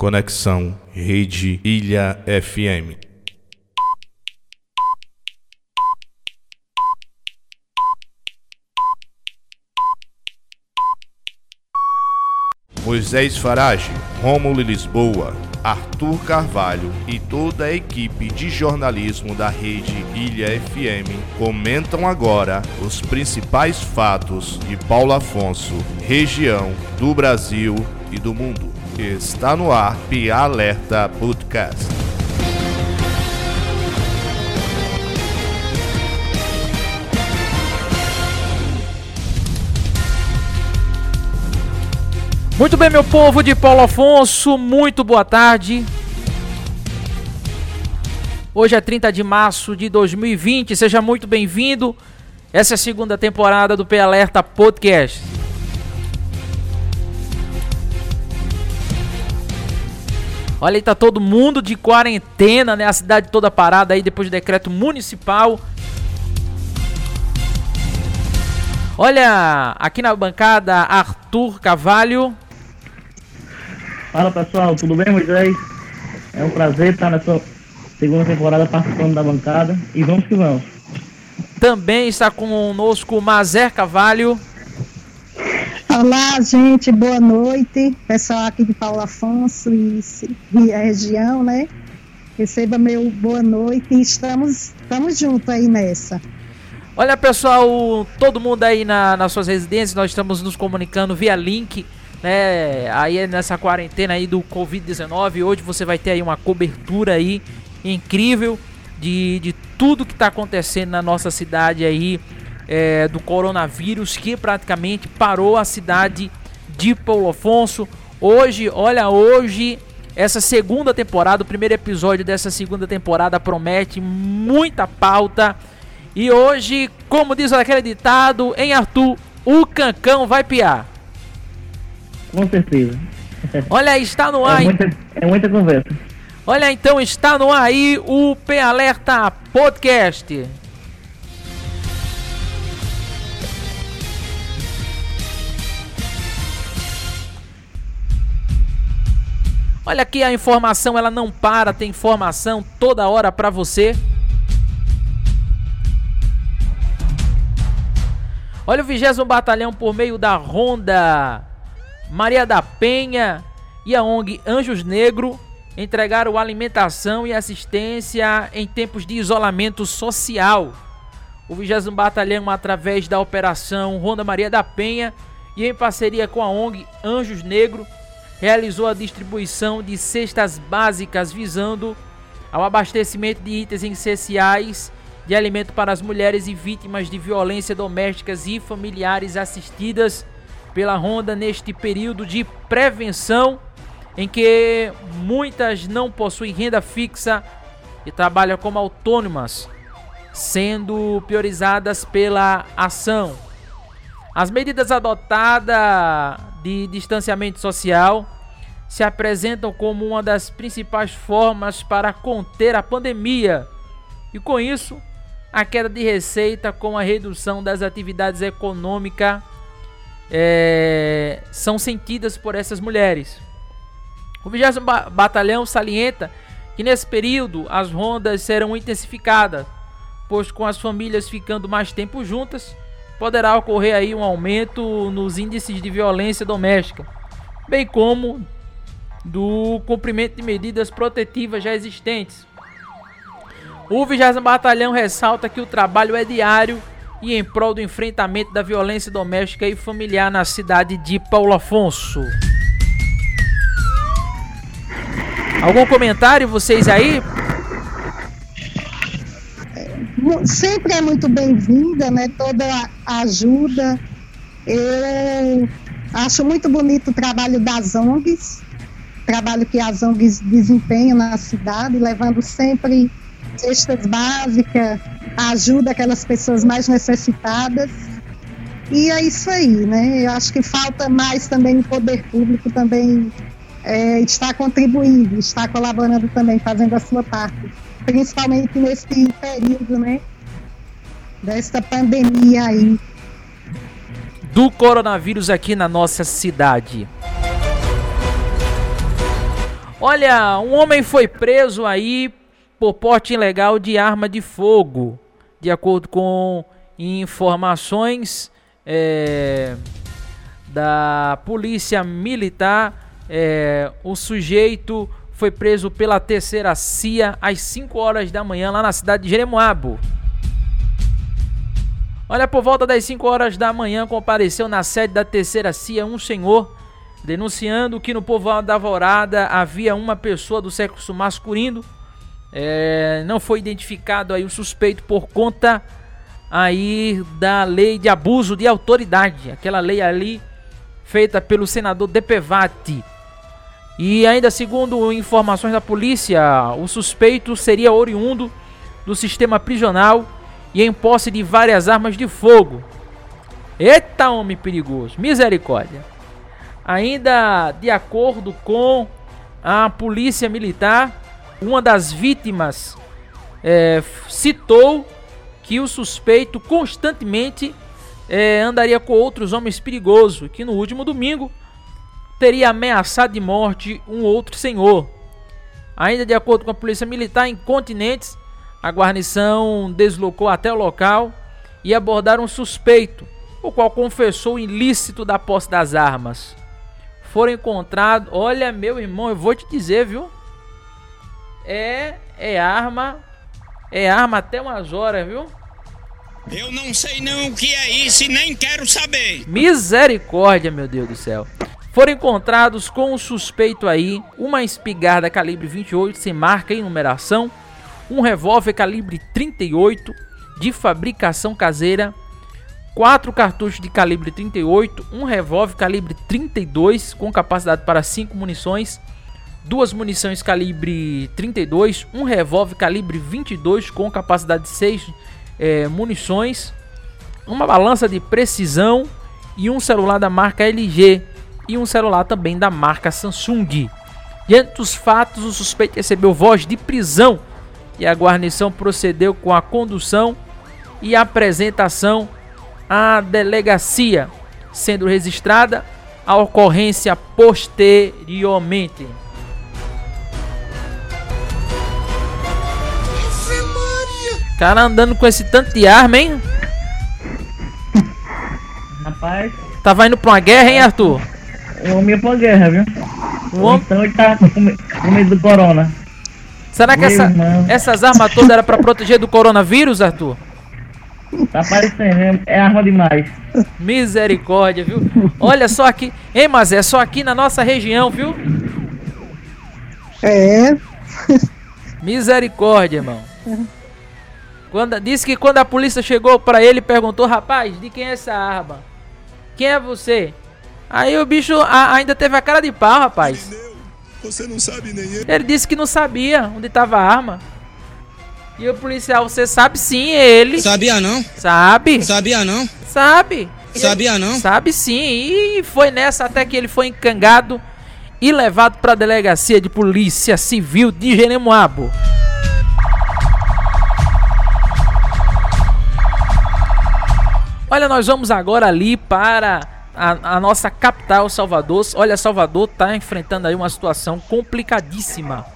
Conexão Rede Ilha FM. Moisés Farage, Rômulo Lisboa, Arthur Carvalho e toda a equipe de jornalismo da rede Ilha FM comentam agora os principais fatos de Paulo Afonso, região do Brasil e do mundo. Está no ar Pia Alerta Podcast. Muito bem, meu povo de Paulo Afonso, muito boa tarde. Hoje é 30 de março de 2020, seja muito bem-vindo. Essa é a segunda temporada do P Alerta Podcast. Olha aí, tá todo mundo de quarentena, né? A cidade toda parada aí depois do decreto municipal. Olha, aqui na bancada, Arthur Cavalho. Fala pessoal, tudo bem, Moisés? É um prazer estar nessa segunda temporada participando da bancada e vamos que vamos. Também está conosco Mazer Cavalho. Olá, gente, boa noite. Pessoal aqui de Paulo Afonso e, e a região, né? Receba meu boa noite e estamos, estamos juntos aí nessa. Olha, pessoal, todo mundo aí na, nas suas residências, nós estamos nos comunicando via link né? Aí nessa quarentena aí do Covid-19, hoje você vai ter aí uma cobertura aí incrível de, de tudo que está acontecendo na nossa cidade aí é, do coronavírus que praticamente parou a cidade de Paulo Afonso. Hoje, olha, hoje essa segunda temporada, o primeiro episódio dessa segunda temporada promete muita pauta. E hoje, como diz aquele ditado, em Arthur, o cancão vai piar. Com certeza. Olha está no ar. É muita, é muita conversa. Olha então, está no ar aí o P Alerta Podcast. Olha aqui a informação, ela não para, tem informação toda hora para você. Olha o 20 Batalhão por meio da Ronda Maria da Penha e a ONG Anjos Negro entregaram alimentação e assistência em tempos de isolamento social. O 20 Batalhão, através da Operação Ronda Maria da Penha e em parceria com a ONG Anjos Negro, realizou a distribuição de cestas básicas visando ao abastecimento de itens essenciais de alimento para as mulheres e vítimas de violência domésticas e familiares assistidas pela Honda neste período de prevenção em que muitas não possuem renda fixa e trabalham como autônomas, sendo priorizadas pela ação. As medidas adotadas de distanciamento social se apresentam como uma das principais formas para conter a pandemia e, com isso, a queda de receita com a redução das atividades econômicas é, são sentidas por essas mulheres. O 20 Batalhão salienta que nesse período as rondas serão intensificadas, pois com as famílias ficando mais tempo juntas, poderá ocorrer aí um aumento nos índices de violência doméstica, bem como do cumprimento de medidas protetivas já existentes. O 20 Batalhão ressalta que o trabalho é diário e em prol do enfrentamento da violência doméstica e familiar na cidade de Paulo Afonso. Algum comentário vocês aí? Sempre é muito bem-vinda, né? Toda a ajuda. Eu acho muito bonito o trabalho das ONGs, trabalho que as ONGs desempenham na cidade, levando sempre cestas básicas, ajuda aquelas pessoas mais necessitadas. E é isso aí, né? Eu acho que falta mais também o poder público também é, está contribuindo, está colaborando também, fazendo a sua parte, principalmente nesse período, né? Desta pandemia aí. Do coronavírus aqui na nossa cidade. Olha, um homem foi preso aí por porte ilegal de arma de fogo. De acordo com informações é, da Polícia Militar, é, o sujeito foi preso pela terceira CIA às 5 horas da manhã lá na cidade de Jeremoabo. Olha, por volta das 5 horas da manhã compareceu na sede da terceira CIA um senhor denunciando que no povoado da Alvorada havia uma pessoa do sexo masculino. É, não foi identificado aí o suspeito por conta aí da lei de abuso de autoridade, aquela lei ali feita pelo senador Depevati. E ainda segundo informações da polícia, o suspeito seria oriundo do sistema prisional e em posse de várias armas de fogo. Eita homem perigoso, misericórdia. Ainda de acordo com a polícia militar, uma das vítimas é, citou que o suspeito constantemente é, andaria com outros homens perigosos, que no último domingo teria ameaçado de morte um outro senhor. Ainda de acordo com a polícia militar, em continentes, a guarnição deslocou até o local e abordaram um suspeito, o qual confessou o ilícito da posse das armas foram encontrados. Olha, meu irmão, eu vou te dizer, viu? É, é arma, é arma até umas horas, viu? Eu não sei não o que é isso e nem quero saber. Misericórdia, meu Deus do céu. Foram encontrados com o suspeito aí uma espingarda calibre 28 sem marca e numeração, um revólver calibre 38 de fabricação caseira quatro cartuchos de calibre 38, um revólver calibre 32 com capacidade para 5 munições, duas munições calibre 32, um revólver calibre 22 com capacidade de 6 é, munições, uma balança de precisão e um celular da marca LG e um celular também da marca Samsung. Diante dos fatos, o suspeito recebeu voz de prisão e a guarnição procedeu com a condução e apresentação à delegacia, sendo registrada a ocorrência posteriormente. Cara andando com esse tanto de arma, hein? Rapaz. Tava indo pra uma guerra, hein, Arthur? O homem ia pra guerra, viu? O homem... Então ele tá com medo do corona. Será que essa, essas armas todas eram pra proteger do coronavírus, Arthur? Tá parecendo, é arma demais. Misericórdia, viu? Olha só aqui. Hein, mas é só aqui na nossa região, viu? É. Misericórdia, irmão. Quando, disse que quando a polícia chegou para ele perguntou, rapaz, de quem é essa arma? Quem é você? Aí o bicho a, ainda teve a cara de pau, rapaz. Você não sabe nem eu. Ele disse que não sabia onde estava a arma. E o policial, você sabe sim, ele. Sabia não? Sabe? Sabia não? Sabe? Sabia não? Sabe sim. E foi nessa até que ele foi encangado e levado para a delegacia de polícia civil de Jeremoabo. Olha, nós vamos agora ali para a, a, nossa capital, Salvador. Olha, Salvador está enfrentando aí uma situação complicadíssima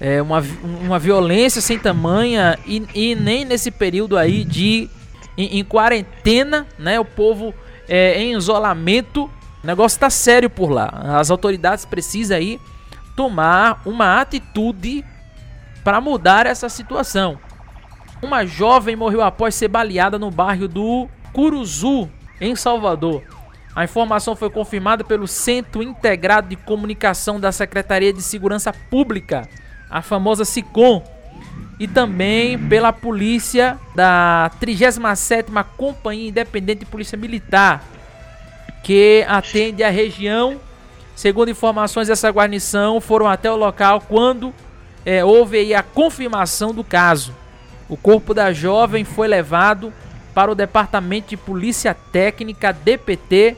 é, uma, uma violência sem tamanha e, e nem nesse período aí de em, em quarentena, né? O povo é, em isolamento. O negócio tá sério por lá. As autoridades precisam aí tomar uma atitude para mudar essa situação. Uma jovem morreu após ser baleada no bairro do Curuzu, em Salvador. A informação foi confirmada pelo Centro Integrado de Comunicação da Secretaria de Segurança Pública a famosa SICOM, e também pela polícia da 37ª Companhia Independente de Polícia Militar, que atende a região. Segundo informações dessa guarnição, foram até o local quando é, houve a confirmação do caso. O corpo da jovem foi levado para o Departamento de Polícia Técnica DPT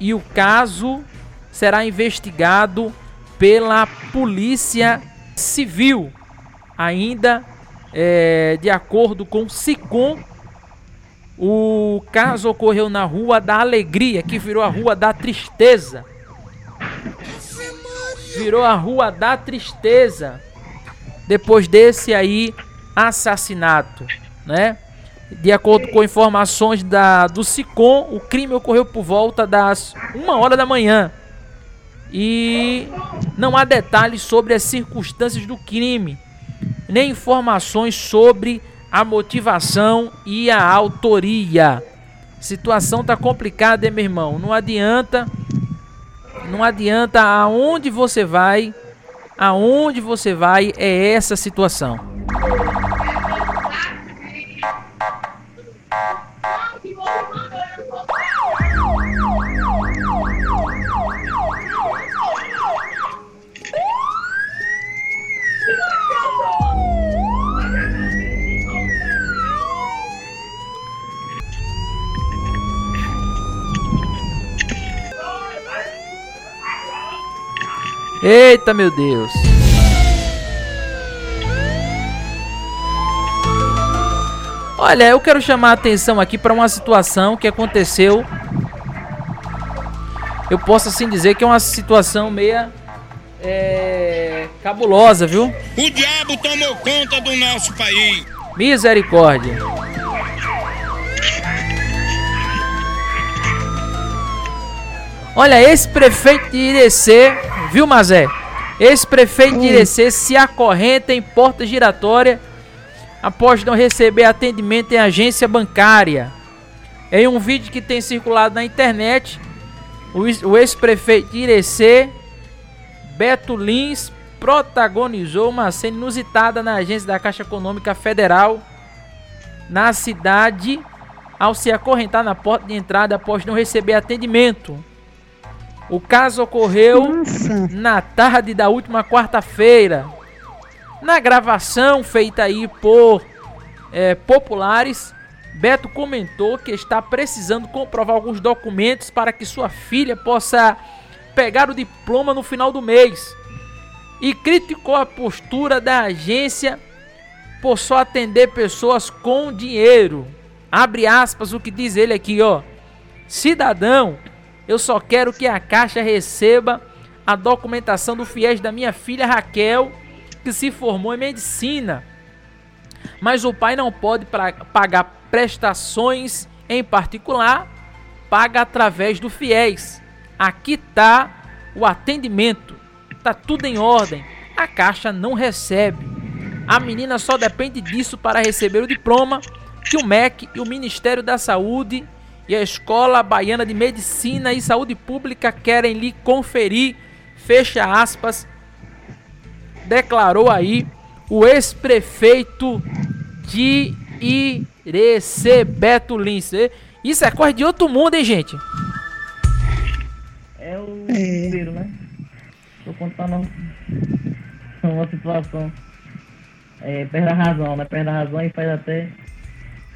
e o caso será investigado pela Polícia civil. Ainda é, de acordo com o SICOM, o caso ocorreu na Rua da Alegria, que virou a Rua da Tristeza. virou a Rua da Tristeza. Depois desse aí assassinato, né? De acordo com informações da, do SICOM, o crime ocorreu por volta das 1 hora da manhã. E não há detalhes sobre as circunstâncias do crime, nem informações sobre a motivação e a autoria. Situação tá complicada, hein, meu irmão? Não adianta. Não adianta aonde você vai. Aonde você vai é essa situação. Eita, meu Deus. Olha, eu quero chamar a atenção aqui para uma situação que aconteceu. Eu posso assim dizer que é uma situação meia é, cabulosa, viu? O diabo tomou conta do nosso país. Misericórdia. Olha, esse prefeito de Irecê, viu, Mazé? Esse prefeito de Irecê se acorrenta em porta giratória após não receber atendimento em agência bancária. Em um vídeo que tem circulado na internet, o ex-prefeito de Irecê, Beto Lins, protagonizou uma cena inusitada na agência da Caixa Econômica Federal na cidade ao se acorrentar na porta de entrada após não receber atendimento. O caso ocorreu Nossa. na tarde da última quarta-feira. Na gravação feita aí por é, populares, Beto comentou que está precisando comprovar alguns documentos para que sua filha possa pegar o diploma no final do mês. E criticou a postura da agência por só atender pessoas com dinheiro. Abre aspas o que diz ele aqui, ó. Cidadão eu só quero que a Caixa receba a documentação do fiéis da minha filha Raquel, que se formou em medicina. Mas o pai não pode pagar prestações em particular, paga através do fiéis. Aqui está o atendimento, tá tudo em ordem. A Caixa não recebe. A menina só depende disso para receber o diploma que o MEC e o Ministério da Saúde e a Escola Baiana de Medicina e Saúde Pública querem lhe conferir, fecha aspas, declarou aí o ex-prefeito de Irecê, Beto Lins. Isso é coisa de outro mundo, hein, gente? É o primeiro, né? Tô contando uma situação. É, perde a razão, né? Perde a razão e faz até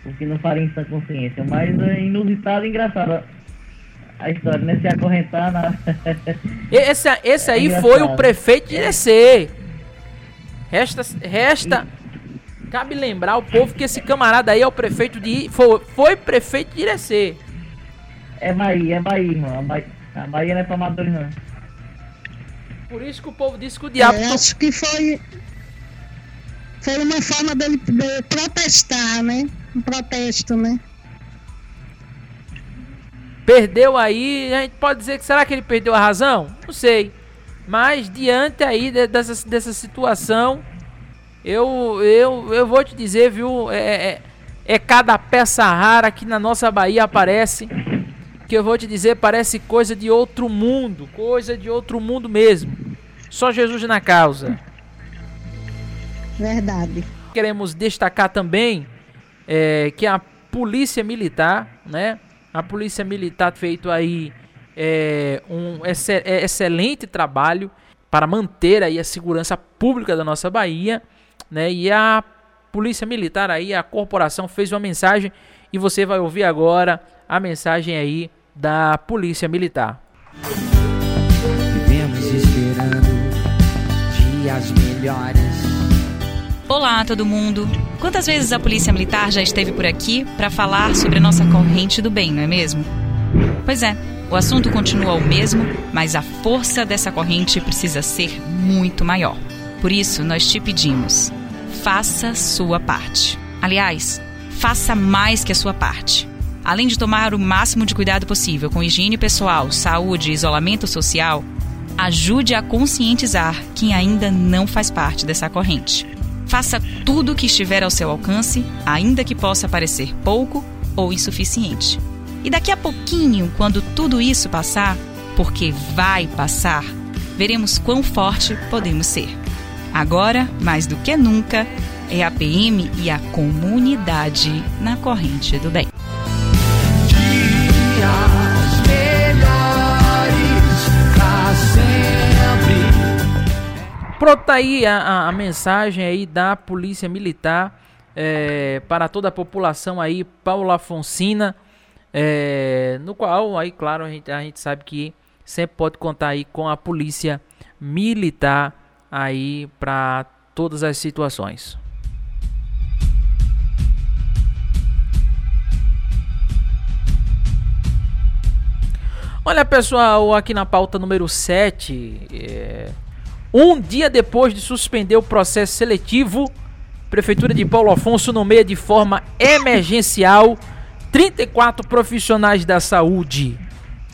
o que não faria em sua consciência. Mas é inusitado e engraçado a história, né? Se acorrentar na. esse, esse aí é foi o prefeito de Irecê. Resta. resta e... Cabe lembrar o povo que esse camarada aí é o prefeito de. Foi, foi prefeito de Irecê. É Bahia, é Bahia, irmão. A Bahia, a Bahia não é pra amadores, não. Por isso que o povo disse que o diabo. É, acho que foi. Foi uma forma dele de protestar, né? um protesto, né? Perdeu aí, a gente pode dizer que será que ele perdeu a razão? Não sei. Mas diante aí dessa, dessa situação, eu, eu, eu vou te dizer, viu? É, é, é cada peça rara que na nossa Bahia aparece. Que eu vou te dizer, parece coisa de outro mundo. Coisa de outro mundo mesmo. Só Jesus na causa. Verdade. Queremos destacar também é, que a polícia militar, né? A polícia militar feito aí é, um é, excelente trabalho para manter aí a segurança pública da nossa Bahia, né? E a polícia militar aí, a corporação fez uma mensagem e você vai ouvir agora a mensagem aí da polícia militar. Vivemos esperando dias melhores Olá, todo mundo! Quantas vezes a Polícia Militar já esteve por aqui para falar sobre a nossa corrente do bem, não é mesmo? Pois é, O assunto continua o mesmo, mas a força dessa corrente precisa ser muito maior. Por isso, nós te pedimos: faça sua parte. Aliás, faça mais que a sua parte. Além de tomar o máximo de cuidado possível com higiene pessoal, saúde e isolamento social, ajude a conscientizar quem ainda não faz parte dessa corrente. Faça tudo o que estiver ao seu alcance, ainda que possa parecer pouco ou insuficiente. E daqui a pouquinho, quando tudo isso passar, porque vai passar, veremos quão forte podemos ser. Agora, mais do que nunca, é a PM e a comunidade na corrente do bem. Pronto, tá aí a, a, a mensagem aí da Polícia Militar é, para toda a população aí, Paula Fonsina, é, no qual aí, claro, a gente, a gente sabe que sempre pode contar aí com a Polícia Militar aí para todas as situações. Olha pessoal, aqui na pauta número 7, é, um dia depois de suspender o processo seletivo, Prefeitura de Paulo Afonso nomeia de forma emergencial 34 profissionais da saúde.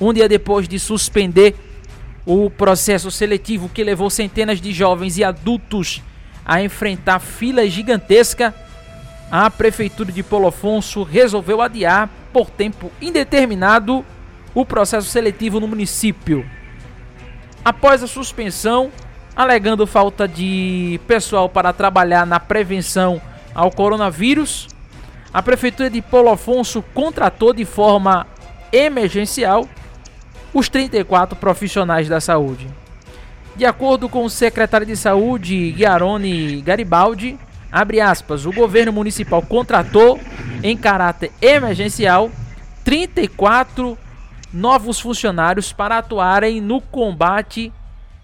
Um dia depois de suspender o processo seletivo que levou centenas de jovens e adultos a enfrentar fila gigantesca, a Prefeitura de Paulo Afonso resolveu adiar por tempo indeterminado o processo seletivo no município. Após a suspensão, alegando falta de pessoal para trabalhar na prevenção ao coronavírus, a prefeitura de Paulo Afonso contratou de forma emergencial os 34 profissionais da saúde. De acordo com o secretário de Saúde, Guiarone Garibaldi, abre aspas, o governo municipal contratou em caráter emergencial 34 novos funcionários para atuarem no combate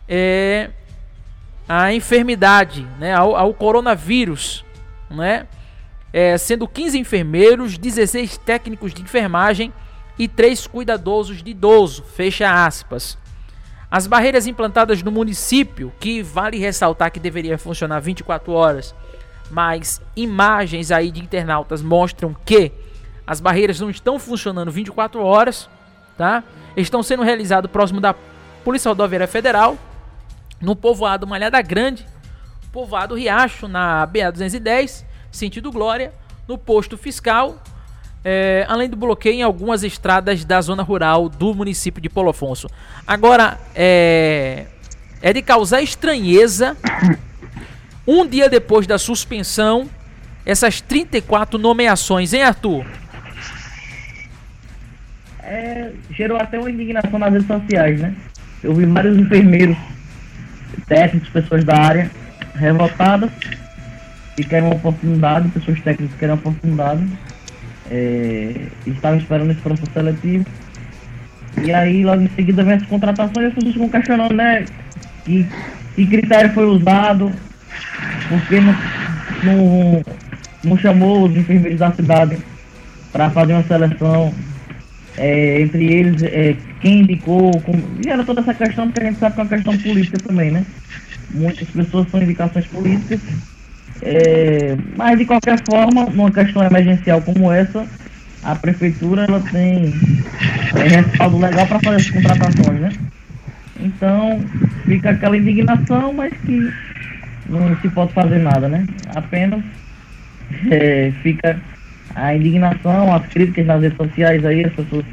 é, à enfermidade, né, ao, ao coronavírus, né, é, sendo 15 enfermeiros, 16 técnicos de enfermagem e 3 cuidadosos de idoso, fecha aspas. As barreiras implantadas no município, que vale ressaltar que deveria funcionar 24 horas, mas imagens aí de internautas mostram que as barreiras não estão funcionando 24 horas, tá? Estão sendo realizados próximo da Polícia Rodoviária Federal, no povoado Malhada Grande, povoado Riacho, na BA 210, sentido Glória, no posto fiscal, é, além do bloqueio em algumas estradas da zona rural do município de Polo Afonso. Agora, é, é de causar estranheza, um dia depois da suspensão, essas 34 nomeações, hein, Arthur? é, gerou até uma indignação nas redes sociais, né? Eu vi vários enfermeiros, técnicos, pessoas da área revoltadas e querem uma oportunidade, pessoas técnicas que querem uma oportunidade, é, estavam esperando esse processo seletivo. E aí, logo em seguida, vem as contratações e as pessoas ficam questionando, né? Que, que critério foi usado, porque não, não, não chamou os enfermeiros da cidade para fazer uma seleção é, entre eles, é, quem indicou, e era toda essa questão, porque a gente sabe que é uma questão política também, né? Muitas pessoas são indicações políticas, é, mas de qualquer forma, numa questão emergencial como essa, a prefeitura ela tem é, respaldo legal para fazer as contratações, né? Então, fica aquela indignação, mas que não se pode fazer nada, né? Apenas é, fica a indignação, as críticas nas redes sociais aí, as pessoas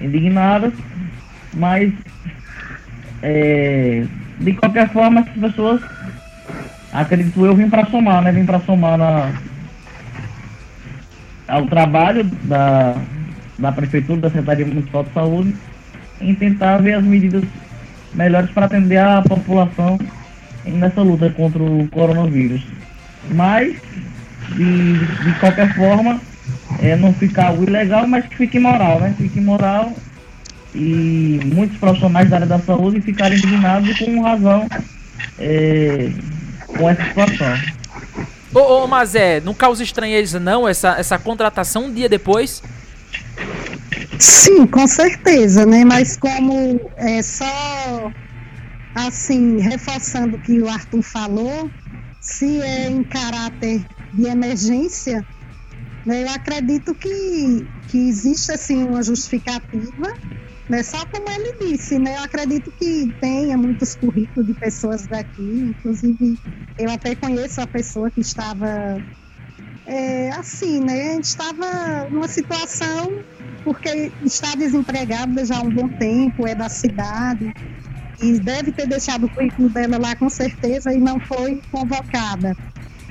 indignadas, mas é, de qualquer forma as pessoas acredito eu vim para somar, né? Vim para somar na, ao trabalho da, da Prefeitura, da Secretaria Municipal de Saúde, em tentar ver as medidas melhores para atender a população nessa luta contra o coronavírus. Mas de, de qualquer forma, é, não ficar algo ilegal, mas que fique imoral, né? Fique imoral e muitos profissionais da área da saúde ficarem indignados com razão é, com essa situação. Ô, ô Mazé, não causa estranheza não essa, essa contratação um dia depois? Sim, com certeza, né? Mas como é só assim, reforçando o que o Arthur falou, se é em caráter de emergência, né, eu acredito que, que existe assim uma justificativa, né, só como ele disse, né, eu acredito que tenha muitos currículos de pessoas daqui, inclusive eu até conheço a pessoa que estava é, assim, né, estava numa situação porque está desempregada já há um bom tempo, é da cidade, e deve ter deixado o currículo dela lá com certeza e não foi convocada.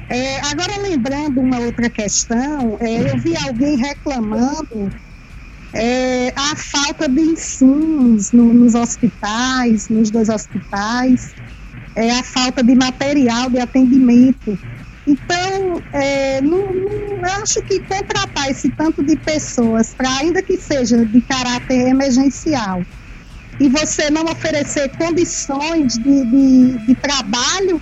É, agora, lembrando uma outra questão, é, eu vi alguém reclamando é, a falta de insumos no, nos hospitais, nos dois hospitais, é, a falta de material de atendimento. Então, é, não, não, acho que contratar esse tanto de pessoas, para ainda que seja de caráter emergencial, e você não oferecer condições de, de, de trabalho,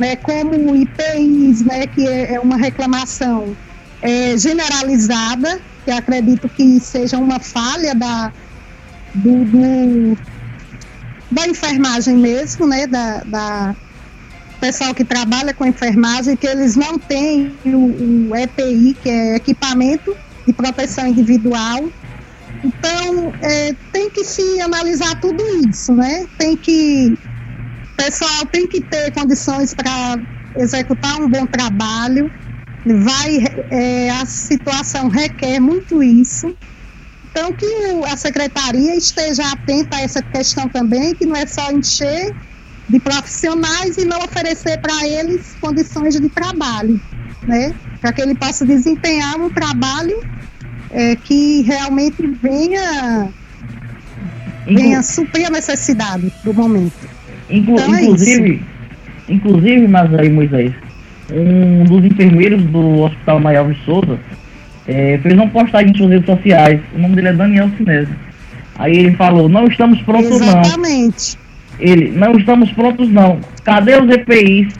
né, como IPIs, né, que é, é uma reclamação é, generalizada, que acredito que seja uma falha da, do, do da enfermagem mesmo, né, da, da pessoal que trabalha com enfermagem, que eles não têm o, o EPI, que é equipamento de proteção individual, então, é, tem que se analisar tudo isso, né? Tem que. O pessoal tem que ter condições para executar um bom trabalho. Vai, é, a situação requer muito isso. Então, que a secretaria esteja atenta a essa questão também, que não é só encher de profissionais e não oferecer para eles condições de trabalho, né? Para que ele possa desempenhar um trabalho é, que realmente venha, venha suprir a necessidade do momento. Inclu então, inclusive, é inclusive, mas aí, Moisés, um dos enfermeiros do Hospital Maior de Souza é, fez uma postagem nas redes sociais. O nome dele é Daniel Sinésio. Aí ele falou, não estamos prontos Exatamente. não. Ele, não estamos prontos não. Cadê os EPIs?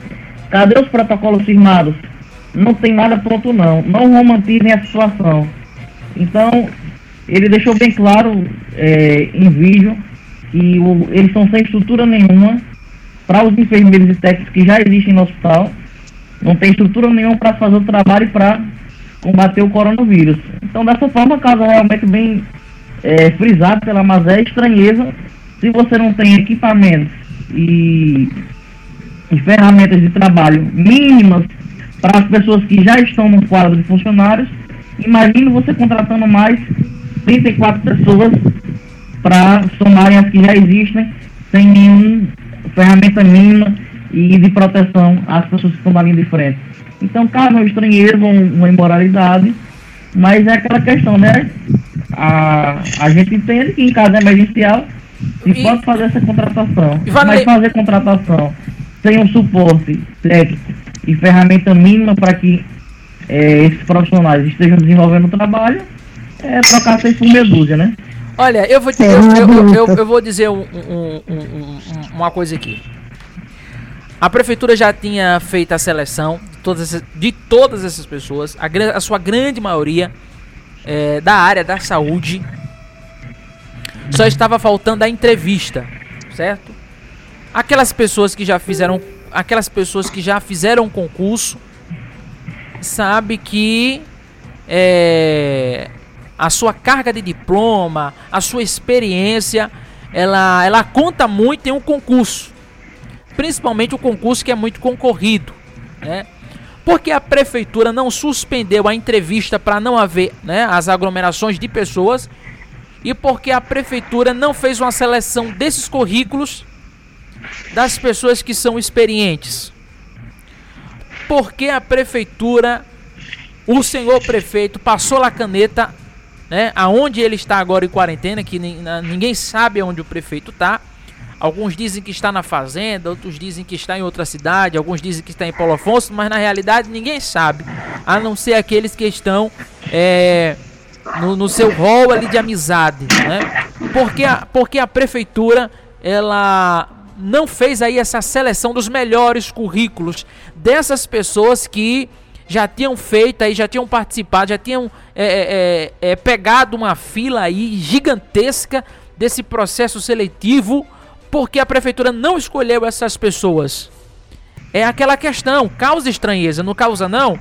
Cadê os protocolos firmados? Não tem nada pronto não. Não romantizem a situação. Então, ele deixou bem claro é, em vídeo que o, eles estão sem estrutura nenhuma para os enfermeiros e técnicos que já existem no hospital. Não tem estrutura nenhuma para fazer o trabalho para combater o coronavírus. Então, dessa forma, caso realmente bem é, frisado pela Mazé, estranheza, se você não tem equipamentos e, e ferramentas de trabalho mínimas para as pessoas que já estão no quadro de funcionários, Imagina você contratando mais 34 pessoas para somarem as que já existem, sem nenhuma ferramenta mínima e de proteção às pessoas que estão na linha de frente. Então, caso uma estranheza, uma imoralidade, mas é aquela questão, né? A, a gente entende que em caso emergencial se e, pode fazer essa contratação, mas fazer contratação sem um suporte técnico e ferramenta mínima para que é, esses profissionais estejam desenvolvendo o trabalho, é trocar seis por meia dúzia, né? Olha, eu vou, eu, eu, eu, eu vou dizer um, um, um, uma coisa aqui. A prefeitura já tinha feito a seleção de todas essas, de todas essas pessoas, a, a sua grande maioria é, da área da saúde. Só estava faltando a entrevista, certo? Aquelas pessoas que já fizeram, aquelas pessoas que já fizeram concurso sabe que é, a sua carga de diploma, a sua experiência, ela, ela conta muito em um concurso. Principalmente o concurso que é muito concorrido. Né? Porque a prefeitura não suspendeu a entrevista para não haver né, as aglomerações de pessoas e porque a prefeitura não fez uma seleção desses currículos das pessoas que são experientes porque a prefeitura, o senhor prefeito passou a caneta, né, aonde ele está agora em quarentena, que ninguém sabe onde o prefeito está. Alguns dizem que está na fazenda, outros dizem que está em outra cidade, alguns dizem que está em Paulo Afonso, mas na realidade ninguém sabe, a não ser aqueles que estão é, no, no, seu rol ali de amizade, né? Porque a, porque a prefeitura ela não fez aí essa seleção dos melhores currículos dessas pessoas que já tinham feito aí, já tinham participado, já tinham é, é, é, é, pegado uma fila aí gigantesca desse processo seletivo, porque a prefeitura não escolheu essas pessoas. É aquela questão, causa estranheza, não causa não?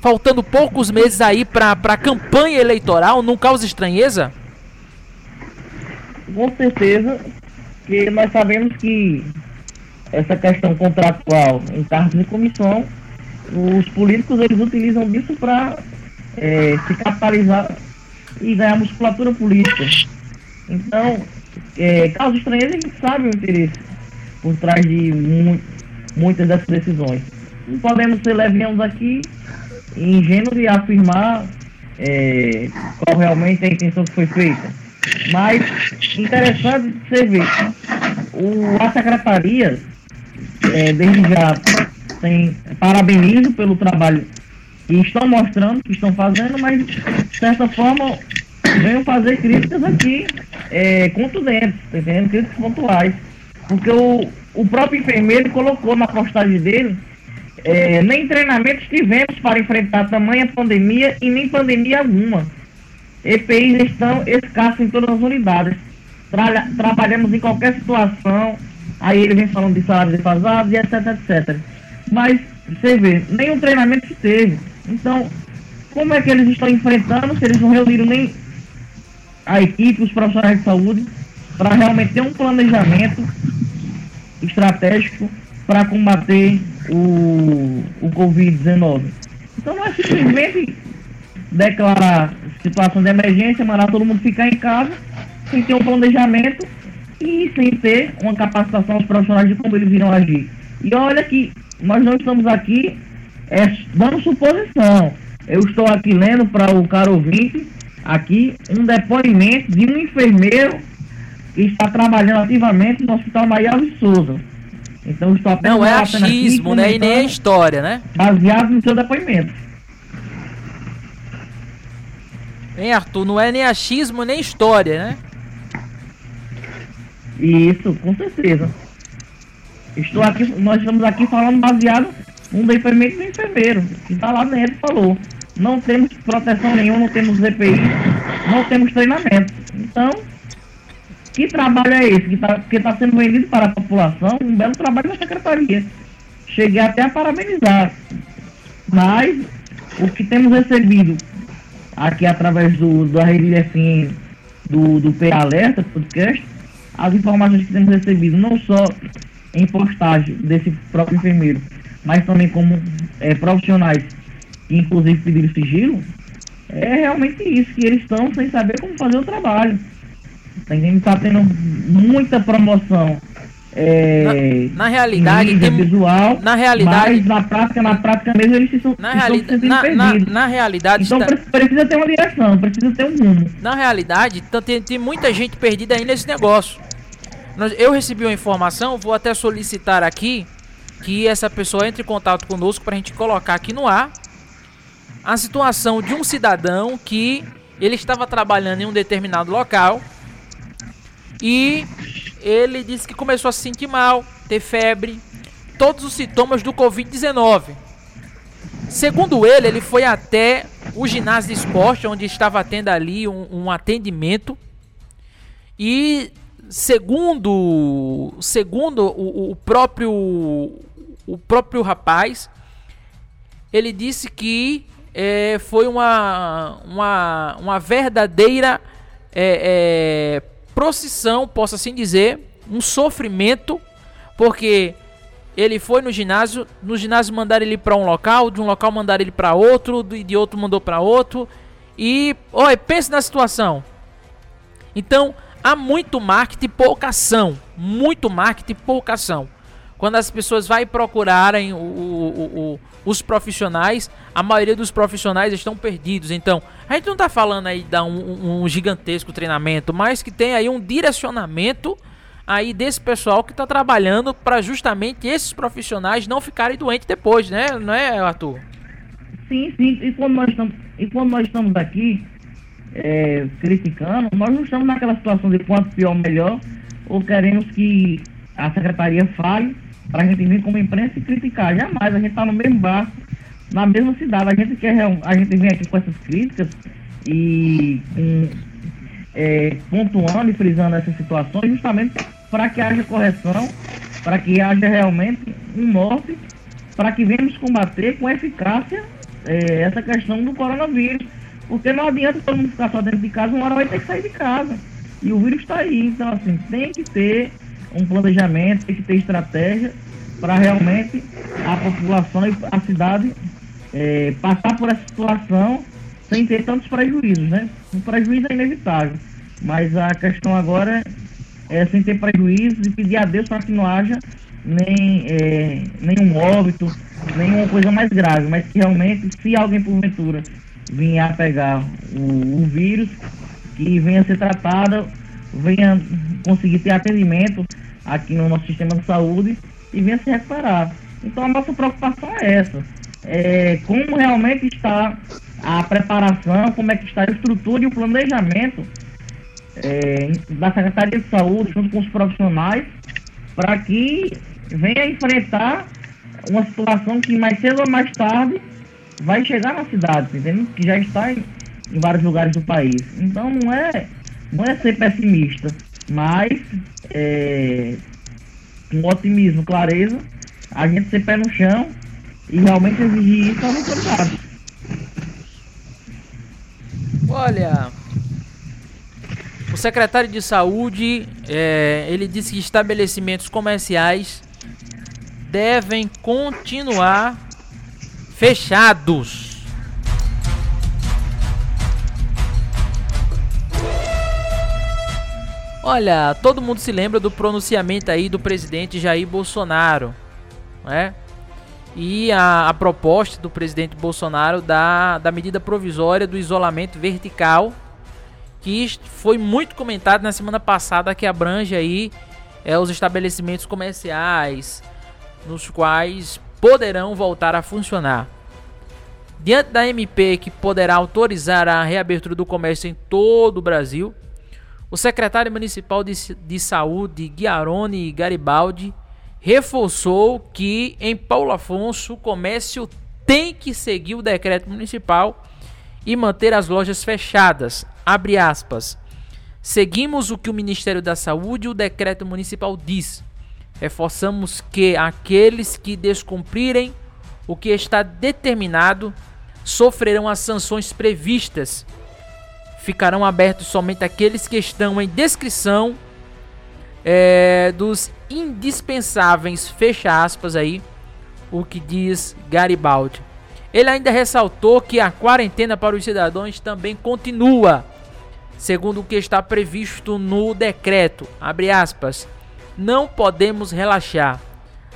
Faltando poucos meses aí para a campanha eleitoral, não causa estranheza? Com certeza, que nós sabemos que essa questão contratual em cargos de comissão, os políticos eles utilizam disso para é, se capitalizar e ganhar musculatura política. Então, é, caso estranho, a gente sabe o interesse por trás de mu muitas dessas decisões. Não podemos ser levianos aqui ingênuos de afirmar é, qual realmente a intenção que foi feita. Mas interessante você ver, o, a secretaria, é, desde já, tem, parabenizo pelo trabalho que estão mostrando, que estão fazendo, mas de certa forma venho fazer críticas aqui é, contundentes, tá? Críticas pontuais. Porque o, o próprio enfermeiro colocou na postagem dele é, nem treinamentos tivemos para enfrentar tamanha pandemia e nem pandemia alguma. EPIs estão escassos em todas as unidades. Tra trabalhamos em qualquer situação. Aí ele vem falando de salários defasados e etc, etc. Mas, você vê, nenhum treinamento se teve. Então, como é que eles estão enfrentando se eles não reuniram nem a equipe, os profissionais de saúde, para realmente ter um planejamento estratégico para combater o, o Covid-19? Então, não é simplesmente declarar situação de emergência, mandar todo mundo ficar em casa, sem ter um planejamento e sem ter uma capacitação aos profissionais de como eles irão agir. E olha que nós não estamos aqui é, dando suposição. Eu estou aqui lendo para o caro ouvinte aqui um depoimento de um enfermeiro que está trabalhando ativamente no Hospital Maria de Souza. Então estou apenas Não é achismo, né? E nem é história, né? Baseado no seu depoimento. Hein, Arthur? Não é nem achismo nem história, né? Isso, com certeza. Estou aqui, nós estamos aqui falando baseado no depoimento do enfermeiro, que está lá dentro falou. Não temos proteção nenhuma, não temos EPI, não temos treinamento. Então, que trabalho é esse que está que tá sendo vendido para a população? Um belo trabalho da secretaria. Cheguei até a parabenizar. Mas o que temos recebido aqui através do, da rede FM, do, do P Alerta podcast, as informações que temos recebido, não só em postagem desse próprio enfermeiro, mas também como é, profissionais que inclusive pediram sigilo, é realmente isso, que eles estão sem saber como fazer o trabalho. Tá entendendo? Está tendo muita promoção é, na, na, realidade tem, visual, na realidade mas na prática na prática mesmo eles estão na, reali na, na, na, realidade então está... precisa ter uma direção precisa ter um rumo na realidade tá, tem, tem muita gente perdida aí nesse negócio eu recebi uma informação vou até solicitar aqui que essa pessoa entre em contato conosco para a gente colocar aqui no ar a situação de um cidadão que ele estava trabalhando em um determinado local e ele disse que começou a se sentir mal, ter febre, todos os sintomas do Covid-19. Segundo ele, ele foi até o ginásio de esporte, onde estava tendo ali um, um atendimento. E segundo, segundo o, o, próprio o próprio rapaz, ele disse que é, foi uma, uma, uma verdadeira é, é, procissão, posso assim dizer, um sofrimento, porque ele foi no ginásio, no ginásio mandaram ele para um local, de um local mandaram ele para outro, de outro mandou para outro. E, olha, pense na situação. Então, há muito marketing e pouca ação. Muito marketing e pouca ação. Quando as pessoas vão procurarem o, o, o, os profissionais, a maioria dos profissionais estão perdidos. Então, a gente não está falando aí de dar um, um, gigantesco treinamento, mas que tem aí um direcionamento aí desse pessoal que está trabalhando para justamente esses profissionais não ficarem doentes depois, né? Não é, Arthur? Sim, sim. E quando nós estamos, e quando nós estamos aqui é, criticando, nós não estamos naquela situação de quanto pior melhor, ou queremos que a secretaria fale para a gente vir como imprensa e criticar. Jamais, a gente está no mesmo barco, na mesma cidade. A gente quer a gente vem aqui com essas críticas e com, é, pontuando e frisando essas situações justamente para que haja correção, para que haja realmente um norte, para que venhamos combater com eficácia é, essa questão do coronavírus. Porque não adianta todo mundo ficar só dentro de casa, uma hora vai ter que sair de casa. E o vírus está aí. Então, assim, tem que ter um planejamento, tem que ter estratégia para realmente a população e a cidade é, passar por essa situação sem ter tantos prejuízos, né? O prejuízo é inevitável, mas a questão agora é sem ter prejuízos e pedir a Deus para que não haja nem é, nenhum óbito, nenhuma coisa mais grave, mas que realmente, se alguém porventura vinha a pegar o, o vírus, que venha ser tratada, venha conseguir ter atendimento aqui no nosso sistema de saúde e venha se recuperar. Então a nossa preocupação é essa. É, como realmente está a preparação, como é que está a estrutura e o planejamento é, da Secretaria de Saúde junto com os profissionais para que venha enfrentar uma situação que mais cedo ou mais tarde vai chegar na cidade, entendeu? Que já está em, em vários lugares do país. Então não é, não é ser pessimista, mas é, com otimismo, clareza, a gente ser pé no chão e realmente exigir isso aos autoridades. Olha, o secretário de saúde, é, ele disse que estabelecimentos comerciais devem continuar fechados. Olha, todo mundo se lembra do pronunciamento aí do presidente Jair Bolsonaro, né? E a, a proposta do presidente Bolsonaro da, da medida provisória do isolamento vertical, que foi muito comentado na semana passada, que abrange aí é, os estabelecimentos comerciais, nos quais poderão voltar a funcionar. Diante da MP que poderá autorizar a reabertura do comércio em todo o Brasil, o secretário municipal de, de saúde, Guiarone Garibaldi, reforçou que em Paulo Afonso o comércio tem que seguir o decreto municipal e manter as lojas fechadas. Abre aspas. Seguimos o que o Ministério da Saúde e o decreto municipal diz. Reforçamos que aqueles que descumprirem o que está determinado sofrerão as sanções previstas ficarão abertos somente aqueles que estão em descrição é, dos indispensáveis, fecha aspas aí, o que diz Garibaldi. Ele ainda ressaltou que a quarentena para os cidadãos também continua, segundo o que está previsto no decreto, abre aspas, não podemos relaxar.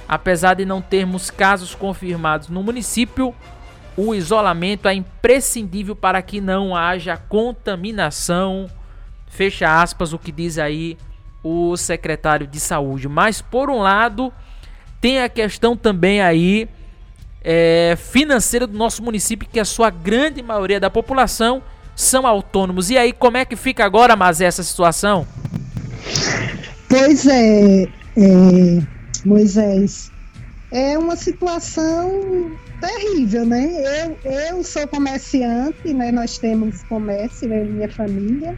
Apesar de não termos casos confirmados no município, o isolamento é imprescindível para que não haja contaminação. Fecha aspas o que diz aí o secretário de saúde. Mas por um lado, tem a questão também aí é, financeira do nosso município, que a sua grande maioria da população são autônomos. E aí, como é que fica agora, mas essa situação? Pois é, é Moisés. É uma situação terrível, né? Eu, eu sou comerciante, né? Nós temos comércio, e minha família.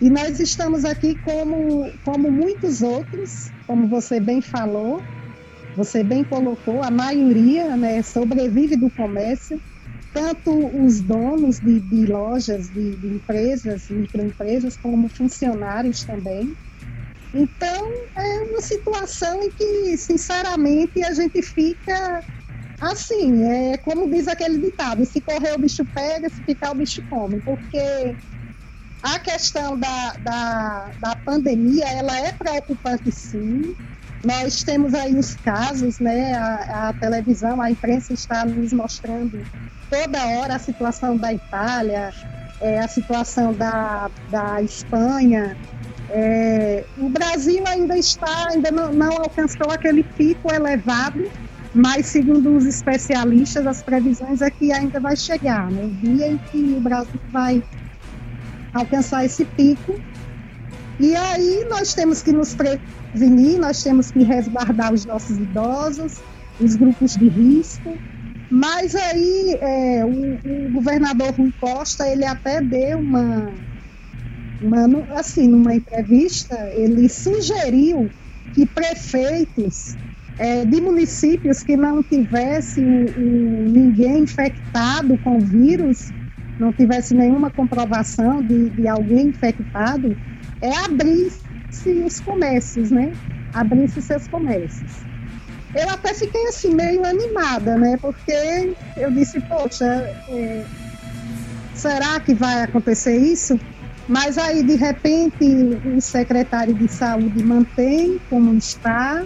E nós estamos aqui como, como muitos outros, como você bem falou, você bem colocou, a maioria né, sobrevive do comércio, tanto os donos de, de lojas, de, de empresas, microempresas, como funcionários também. Então, é uma situação em que, sinceramente, a gente fica Assim, é como diz aquele ditado: se correr o bicho pega, se ficar o bicho come. Porque a questão da, da, da pandemia ela é preocupante sim. Nós temos aí os casos, né? A, a, televisão, a imprensa está nos mostrando toda hora a situação da Itália, é, a situação da, da Espanha. É, o Brasil ainda está, ainda não, não alcançou aquele pico elevado mas segundo os especialistas, as previsões é que ainda vai chegar, né? O dia em que o Brasil vai alcançar esse pico. E aí nós temos que nos prevenir, nós temos que resguardar os nossos idosos, os grupos de risco. Mas aí é, o, o, governador Rui Costa, ele até deu uma, uma, assim, numa entrevista, ele sugeriu que prefeitos é, de municípios que não tivessem ninguém infectado com vírus, não tivesse nenhuma comprovação de, de alguém infectado, é abrir-se os comércios, né? Abrir-se seus comércios. Eu até fiquei assim, meio animada, né? Porque eu disse, poxa, é, será que vai acontecer isso? Mas aí, de repente, o secretário de saúde mantém como está.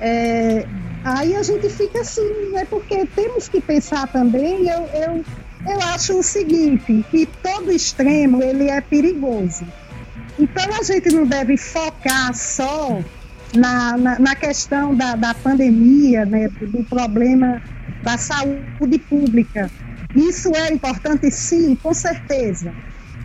É, aí a gente fica assim, né? Porque temos que pensar também, eu, eu, eu acho o seguinte, que todo extremo ele é perigoso. Então a gente não deve focar só na, na, na questão da, da pandemia, né, do problema da saúde pública. Isso é importante, sim, com certeza.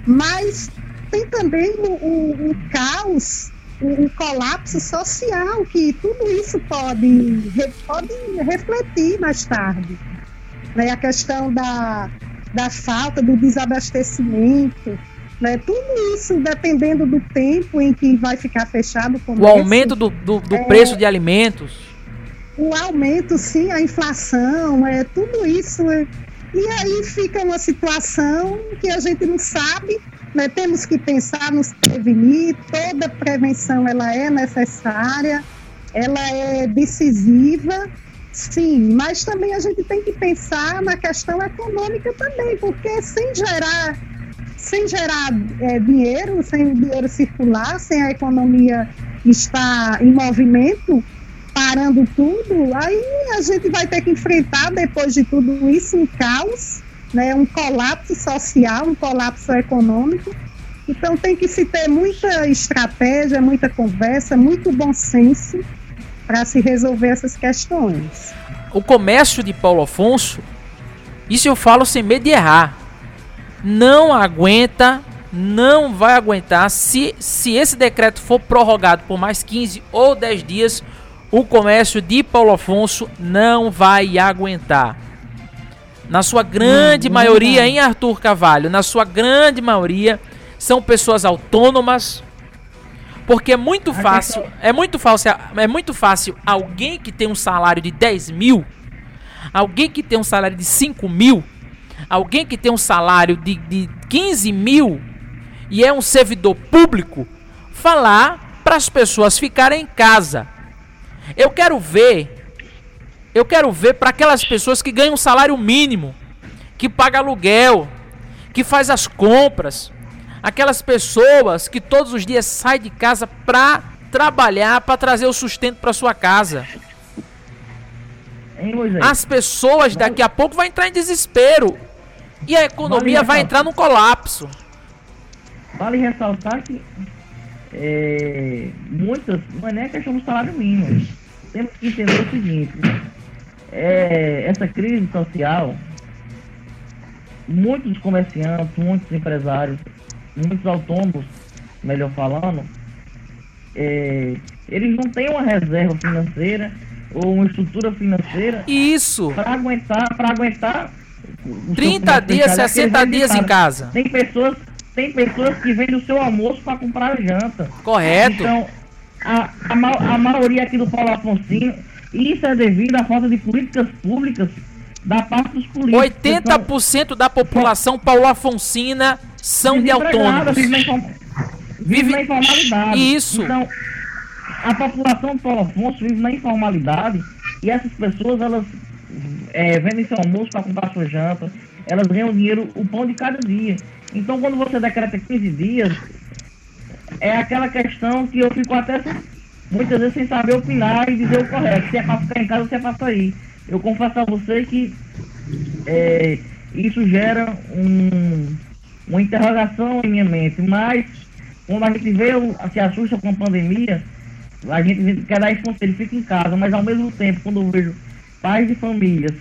Mas tem também o, o, o caos, o, o, colapso social, que tudo isso pode, pode refletir mais tarde. Né? A questão da, da falta, do desabastecimento, né? Tudo isso dependendo do tempo em que vai ficar fechado o comércio. O aumento do, do, do é, preço de alimentos. O aumento, sim, a inflação, é tudo isso. É, e aí fica uma situação que a gente não sabe, né? temos que pensar nos prevenir, toda prevenção ela é necessária, ela é decisiva, sim, mas também a gente tem que pensar na questão econômica também, porque sem gerar sem gerar é, dinheiro, sem dinheiro circular, sem a economia estar em movimento, parando tudo, aí a gente vai ter que enfrentar, depois de tudo isso, um caos, né, um colapso social, um colapso econômico. Então tem que se ter muita estratégia, muita conversa, muito bom senso para se resolver essas questões. O comércio de Paulo Afonso, isso eu falo sem medo de errar não aguenta, não vai aguentar. Se, se esse decreto for prorrogado por mais 15 ou 10 dias, o comércio de Paulo Afonso não vai aguentar. Na sua grande não, maioria, em Arthur Carvalho, na sua grande maioria, são pessoas autônomas. Porque é muito fácil, é muito fácil, é muito fácil alguém que tem um salário de 10 mil, alguém que tem um salário de 5 mil, alguém que tem um salário de, de 15 mil e é um servidor público, falar para as pessoas ficarem em casa. Eu quero ver, eu quero ver para aquelas pessoas que ganham um salário mínimo, que paga aluguel, que faz as compras, aquelas pessoas que todos os dias saem de casa para trabalhar, para trazer o sustento para sua casa. As pessoas daqui a pouco vão entrar em desespero. E a economia vale vai entrar num colapso. Vale ressaltar que é, muitas, não é nem a questão do salário mínimo. Temos que entender o seguinte, é, essa crise social, muitos comerciantes, muitos empresários, muitos autônomos, melhor falando, é, eles não têm uma reserva financeira ou uma estrutura financeira isso para aguentar para aguentar 30 dias, 60 dias em casa. Tem pessoas, tem pessoas que vendem o seu almoço para comprar janta. Correto. Então, a, a, a maioria aqui do Paulo Afonsino, isso é devido à falta de políticas públicas da parte dos políticos. 80% então, da população Paulo Afonsina são de autônomos. Vive na, inform... vive na informalidade. Isso. Então, a população do Paulo Afonso vive na informalidade e essas pessoas, elas é, vendem seu almoço para comprar sua janta, elas ganham dinheiro, o pão de cada dia. Então, quando você decreta 15 dias, é aquela questão que eu fico até muitas vezes sem saber opinar e dizer o correto, se é para ficar em casa se é para sair. Eu confesso a você que é, isso gera um, uma interrogação em minha mente, mas quando a gente vê, se assusta com a pandemia, a gente quer dar esse conselho, fica em casa, mas ao mesmo tempo, quando eu vejo pais de famílias,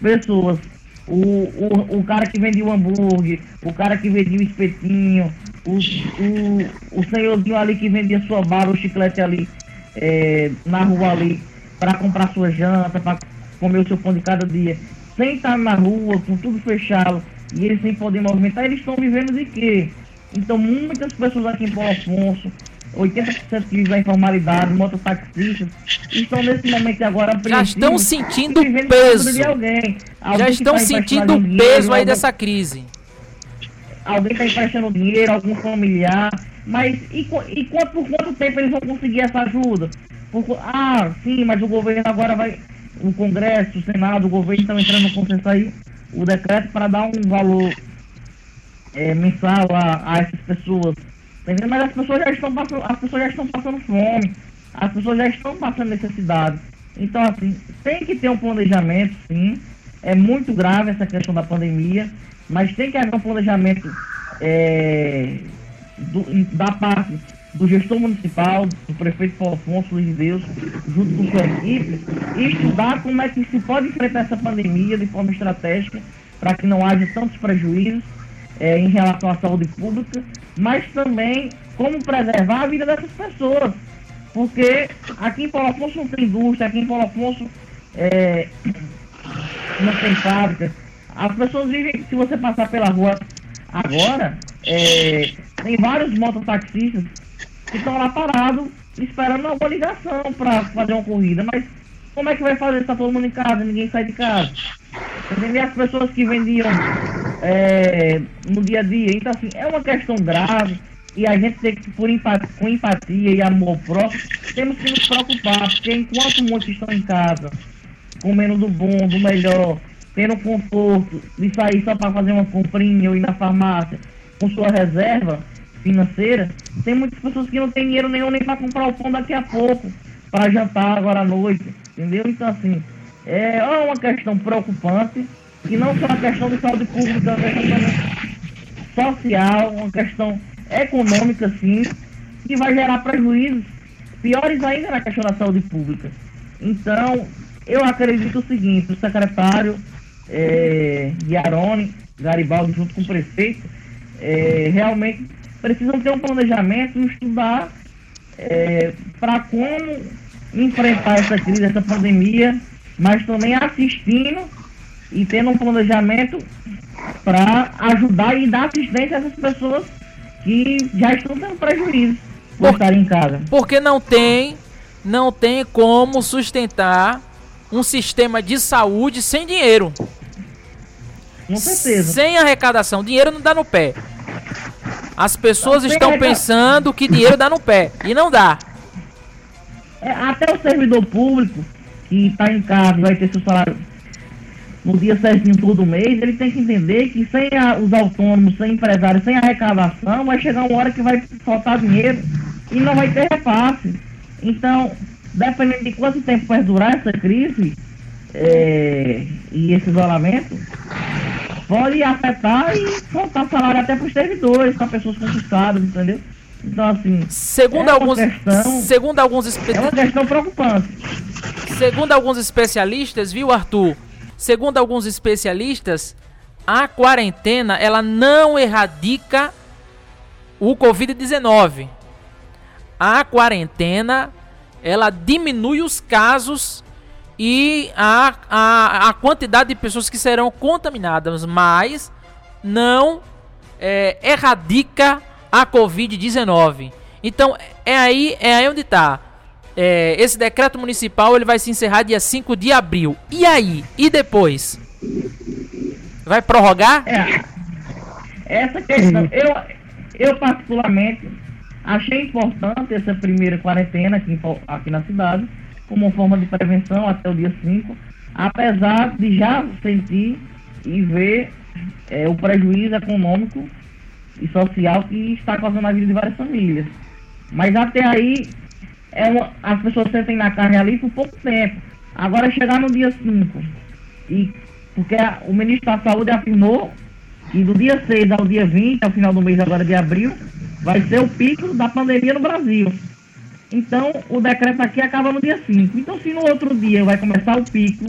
pessoas, o, o, o cara que vendia o hambúrguer, o cara que vendia o espetinho, o, o, o senhorzinho ali que vendia sua bala, o chiclete ali é, na rua ali, para comprar sua janta, para comer o seu pão de cada dia, sem estar na rua, com tudo fechado, e eles sem poder movimentar, eles estão vivendo de quê? Então muitas pessoas aqui em Paulo Afonso, 80% que vivem informalidade, mototaxistas, estão nesse momento agora Já estão sentindo o peso. de alguém. Já estão tá sentindo o dinheiro, peso aí alguém- dessa crise. alguém está emprestando dinheiro, algum familiar, mas e, e quanto, por quanto tempo eles vão conseguir essa ajuda? Por ah, sim, mas o governo agora vai, o Congresso, o Senado, o governo estão entrando no consenso aí, o decreto para dar um valor é, mensal a, a essas pessoas. Mas as pessoas já estão passando, as pessoas já estão passando fome, as pessoas já estão passando necessidade. Então, assim, tem que ter um planejamento, sim. É muito grave essa questão da pandemia, mas tem que haver um planejamento é, do- da parte do gestor municipal, do prefeito Paulo Afonso, Luiz de Deus, junto com sua equipe, e estudar como é que se pode enfrentar essa pandemia de forma estratégica, para que não haja tantos prejuízos é, em relação à saúde pública, mas também como preservar a vida dessas pessoas. Porque aqui em Paulo Afonso não tem indústria, aqui em Paulo Afonso é, não tem fábrica. As pessoas vivem, se você passar pela rua agora, é, tem vários mototaxistas que estão lá parados esperando alguma ligação para fazer uma corrida. Mas como é que vai fazer? Está todo mundo em casa, ninguém sai de casa. Entendeu? As pessoas que vendiam é, no dia a dia. Então, assim, é uma questão grave. E a gente tem que, por empatia, com empatia e amor próprio, temos que nos preocupar. Porque enquanto muitos estão em casa, comendo do bom, do melhor, tendo conforto de sair só para fazer uma comprinha ou ir na farmácia com sua reserva financeira, tem muitas pessoas que não têm dinheiro nenhum nem para comprar o pão daqui a pouco, para jantar agora à noite, entendeu? Então, assim, é uma questão preocupante, e não só uma questão de saúde pública, é uma questão social, uma questão econômica, sim, que vai gerar prejuízos piores ainda na questão da saúde pública. Então, eu acredito o seguinte, o secretário é, Yarone Garibaldi, junto com o prefeito, é, realmente precisam ter um planejamento e estudar para como enfrentar essa crise, essa pandemia, mas também assistindo e tendo um planejamento para ajudar e dar assistência a essas pessoas que já estão tendo prejuízo por Por- estarem em casa. Porque não tem, não tem como sustentar um sistema de saúde sem dinheiro. Com certeza. Sem arrecadação. Dinheiro não dá no pé. As pessoas estão pensando que dinheiro dá no pé. E não dá. É, até o servidor público que está em casa vai ter seu salário no dia certinho todo mês, ele tem que entender que sem a- os autônomos, sem empresários, sem arrecadação, vai chegar uma hora que vai faltar dinheiro e não vai ter repasse. Então, dependendo de quanto tempo perdurar essa crise é, e esse isolamento, pode afetar e faltar salário até para os servidores, para pessoas concursadas, entendeu? Então, assim, Segundo É alguns, questão- segundo alguns espe- é uma questão preocupante. Segundo alguns especialistas, viu, Arthur? Segundo alguns especialistas, a quarentena ela não erradica o Covid-19. A quarentena ela diminui os casos e a, a, a quantidade de pessoas que serão contaminadas, mas não é, erradica a Covid-19. Então é aí, é aí onde está. É, esse decreto municipal ele vai se encerrar dia 5 de abril. E aí? E depois? Vai prorrogar? É, essa questão, eu, eu particularmente achei importante essa primeira quarentena aqui, aqui na cidade, como forma de prevenção até o dia 5, apesar de já sentir e ver é, o prejuízo econômico e social que está causando a vida de várias famílias. Mas até aí, é uma- as pessoas sentem na carne ali por pouco tempo. Agora chegar no dia 5, e porque a- o ministro da Saúde afirmou que do dia 6 ao dia 20, ao final do mês agora de abril, vai ser o pico da pandemia no Brasil. Então, o decreto aqui acaba no dia 5. Então, se no outro dia vai começar o pico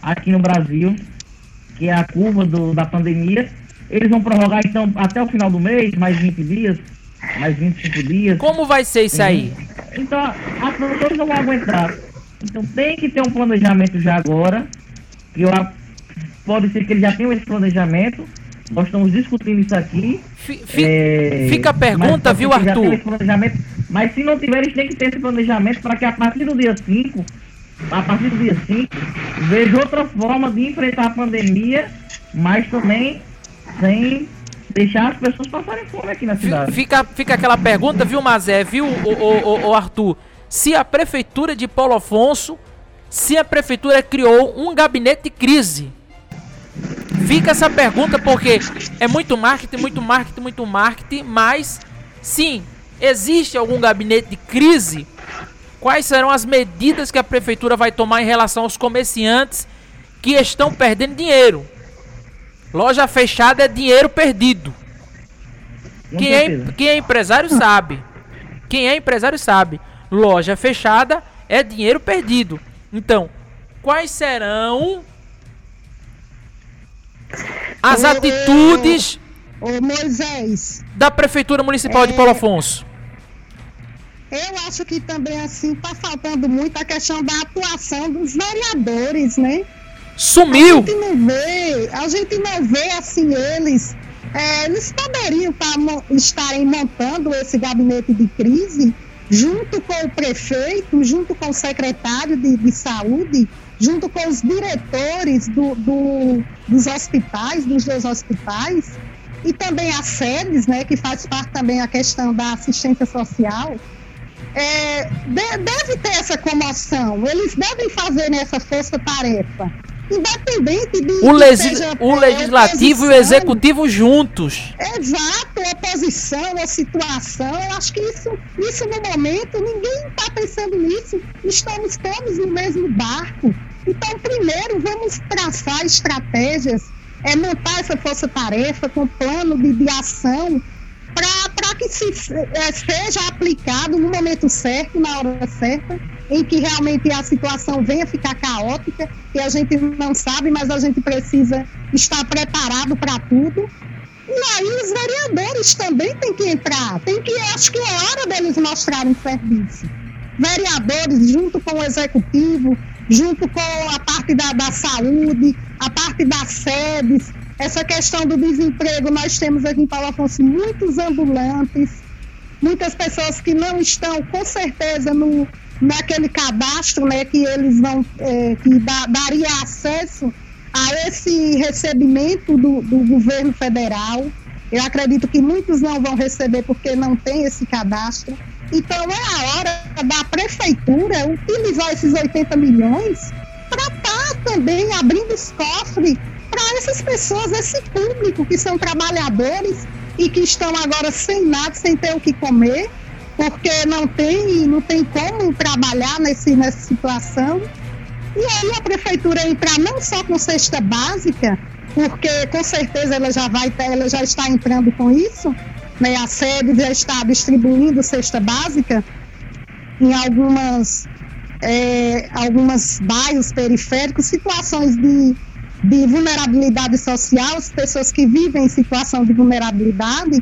aqui no Brasil, que é a curva do- da pandemia, eles vão prorrogar, então, até o final do mês, mais 20 dias, mais 25 dias. Como vai ser isso aí? Então, as pessoas não vão aguentar. Então tem que ter um planejamento já agora. Que eu, pode ser que eles já tenham esse planejamento. Nós estamos discutindo isso aqui. Fica, é, fica a pergunta, viu, Arthur? Mas se não tiver, eles têm que ter esse planejamento para que a partir do dia 5, a partir do dia 5, veja outra forma de enfrentar a pandemia, mas também sem deixar as pessoas passarem fome aqui na cidade. Fica, fica aquela pergunta, viu, Mazé, viu, o, o, o, Arthur? Se a prefeitura de Paulo Afonso, se a prefeitura criou um gabinete de crise. Fica essa pergunta porque é muito marketing, muito marketing, muito marketing, mas sim, existe algum gabinete de crise? Quais serão as medidas que a prefeitura vai tomar em relação aos comerciantes que estão perdendo dinheiro? Loja fechada é dinheiro perdido. Quem é, quem é empresário sabe. Quem é empresário sabe. Loja fechada é dinheiro perdido. Então, quais serão as atitudes ô, Moisés, da Prefeitura Municipal é, de Paulo Afonso? Eu acho que também, assim, tá faltando muito a questão da atuação dos vereadores, né? Sumiu! A gente não vê, a gente não vê assim eles. É, eles poderiam tá, estarem montando esse gabinete de crise junto com o prefeito, junto com o secretário de, de saúde, junto com os diretores do, do, dos hospitais, dos dois hospitais, e também as sedes, né, que faz parte também a questão da assistência social. É, de, deve ter essa comoção, eles devem fazer nessa força-tarefa independente de. O, lesi o legislativo e o executivo juntos. Exato, oposição, a situação. Eu acho que isso, isso no momento, ninguém está pensando nisso. Estamos todos no mesmo barco. Então, primeiro, vamos traçar estratégias, é montar essa força-tarefa com plano de, de ação para que se, é, seja aplicado no momento certo, na hora certa, em que realmente a situação venha ficar caótica, que a gente não sabe, mas a gente precisa estar preparado para tudo. E aí os vereadores também têm que entrar, tem que, acho que é hora deles mostrarem serviço. Vereadores, junto com o executivo, junto com a parte da, da saúde, a parte das sedes, essa questão do desemprego, nós temos aqui em Paulo Afonso muitos ambulantes, muitas pessoas que não estão, com certeza, no, naquele cadastro né, que eles vão, é, que daria acesso a esse recebimento do, do governo federal. Eu acredito que muitos não vão receber porque não tem esse cadastro. Então é a hora da prefeitura utilizar esses 80 milhões para estar tá também abrindo os cofres para essas pessoas, esse público que são trabalhadores e que estão agora sem nada, sem ter o que comer, porque não tem, não tem como trabalhar nesse, nessa situação. E aí a prefeitura entrar não só com cesta básica, porque com certeza ela já vai, ela já está entrando com isso, né? A sede já está distribuindo cesta básica em algumas é, algumas bairros periféricos, situações de de vulnerabilidade social, as pessoas que vivem em situação de vulnerabilidade,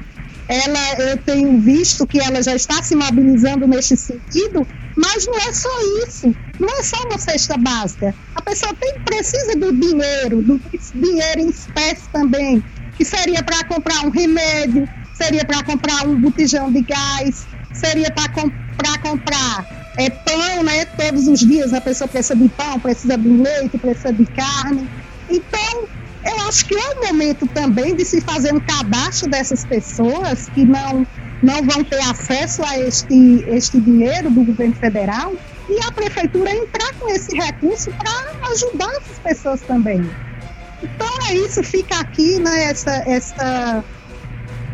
ela, eu tenho visto que ela já está se mobilizando neste sentido, mas não é só isso, não é só uma cesta básica. A pessoa tem, precisa do dinheiro, do dinheiro em espécie também, que seria para comprar um remédio, seria para comprar um botijão de gás, seria para com, comprar é, pão, né? Todos os dias a pessoa precisa de pão, precisa de leite, precisa de carne. Então, eu acho que é o momento também de se fazer um cadastro dessas pessoas que não, não vão ter acesso a este, este dinheiro do governo federal e a prefeitura entrar com esse recurso para ajudar essas pessoas também. Então é isso, fica aqui né, essa, essa,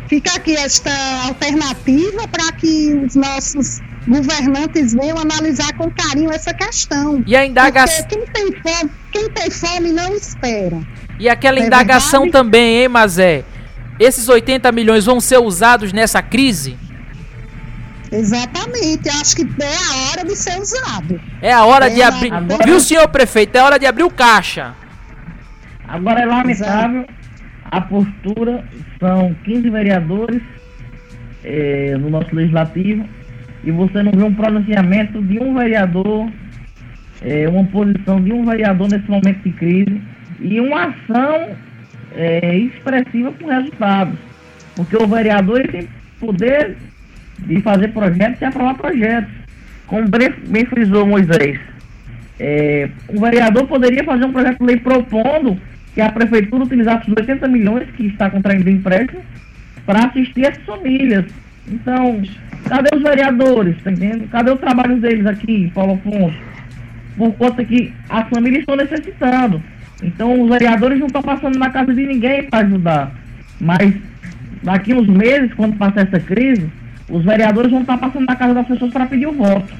fica aqui esta alternativa para que os nossos governantes venham analisar com carinho essa questão. E a indagação. Quem tem fome, quem tem fome não espera. E aquela é indagação verdade? também, hein, Mazé? Esses 80 milhões vão ser usados nessa crise? Exatamente, acho que é a hora de ser usado. É a hora é de abrir. Agora... Viu, senhor prefeito? É hora de abrir o caixa. Agora é lamentável a postura, são 15 vereadores no nosso legislativo e você não vê um pronunciamento de um vereador é, uma posição de um vereador nesse momento de crise e uma ação é, expressiva com resultados. Porque o vereador tem poder de fazer projetos e aprovar projetos. Como bem frisou Moisés, é, o vereador poderia fazer um projeto de lei propondo que a prefeitura utilizasse os 80 milhões que está contraindo empréstimo para assistir essas famílias. Então, cadê os vereadores? Tá entendendo? Cadê o trabalho deles aqui, Paulo Afonso? Por conta que as famílias estão necessitando. Então, os vereadores não estão passando na casa de ninguém para ajudar. Mas, daqui uns meses, quando passar essa crise, os vereadores vão estar passando na casa das pessoas para pedir o voto.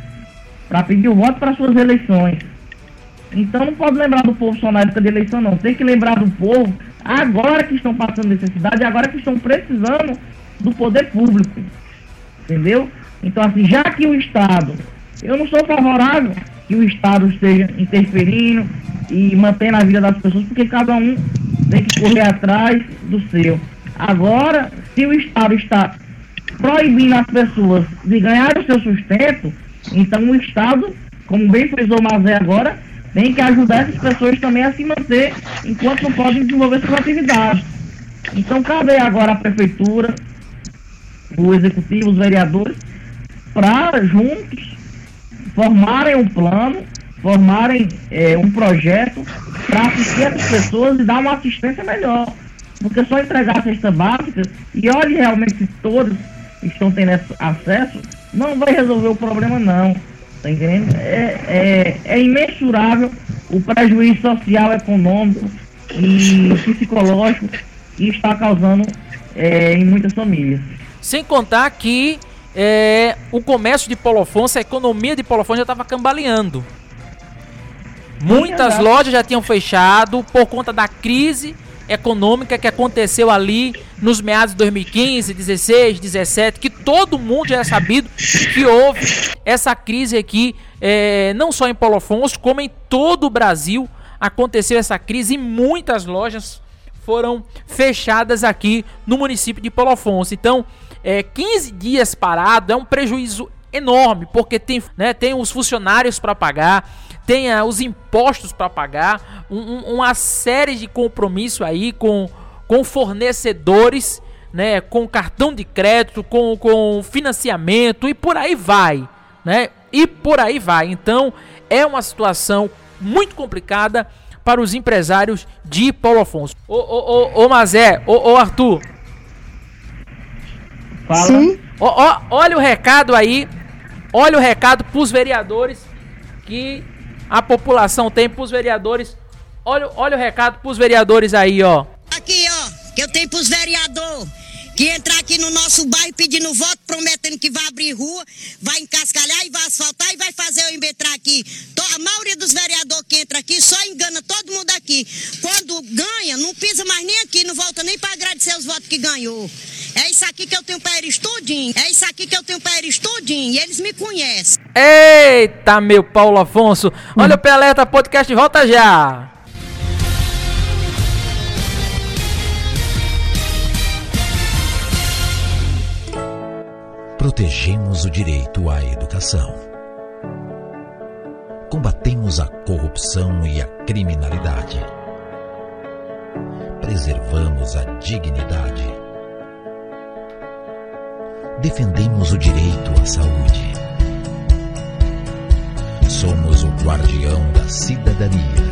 Para pedir o voto para suas eleições. Então não pode lembrar do povo só na época de eleição, não. Tem que lembrar do povo agora que estão passando necessidade, agora que estão precisando do poder público. Entendeu? Então, assim, já que o Estado, eu não sou favorável que o Estado esteja interferindo e mantendo a vida das pessoas, porque cada um tem que correr atrás do seu. Agora, se o Estado está proibindo as pessoas de ganhar o seu sustento, então o Estado, como bem frisou o Mazé agora, tem que ajudar essas pessoas também a se manter enquanto não podem desenvolver suas atividades. Então cabe agora a prefeitura, o executivo, os vereadores, para juntos formarem um plano, formarem é, um projeto para assistir essas pessoas e dar uma assistência melhor. Porque só entregar a cesta básica, e olhe realmente se todos estão tendo acesso, não vai resolver o problema não. Tá entendendo? É, é, é imensurável o prejuízo social, econômico e psicológico que está causando é, em muitas famílias. Sem contar que é, o comércio de Paulo Afonso, a economia de Paulo Afonso já estava cambaleando. Muitas lojas já tinham fechado por conta da crise econômica que aconteceu ali nos meados de 2015, 16, 17, que todo mundo já é sabido que houve essa crise aqui, é, não só em Paulo Afonso, como em todo o Brasil aconteceu essa crise e muitas lojas foram fechadas aqui no município de Paulo Afonso. Então, é, 15 dias parado é um prejuízo enorme, porque tem, né, tem os funcionários para pagar, tem os impostos para pagar, um, um, uma série de compromisso aí com, com fornecedores, né, com cartão de crédito, com, com financiamento e por aí vai, né? E por aí vai. Então é uma situação muito complicada para os empresários de Paulo Afonso. Ô, ô, ô, ô Mazé, ô, ô Arthur. Fala. Sim. Ó, ó, olha o recado aí. Olha o recado para os vereadores que a população tem pros vereadores. Olha, olha o recado pros vereadores aí, ó. Aqui, ó, que eu tenho pros vereadores que entrar aqui no nosso bairro pedindo voto, prometendo que vai abrir rua, vai encascalhar e vai asfaltar e vai fazer eu embetrar aqui. A maioria dos vereadores que entra aqui só engana todo mundo aqui. Quando ganha, não pisa mais nem aqui, não volta nem para agradecer os votos que ganhou. É isso aqui que eu tenho para eles tudinho. É isso aqui que eu tenho para eles tudinho. E eles me conhecem. Eita, meu Paulo Afonso. Olha o Peleta Podcast, volta já. Protegemos o direito à educação. Combatemos a corrupção e a criminalidade. Preservamos a dignidade. Defendemos o direito à saúde. Somos o guardião da cidadania.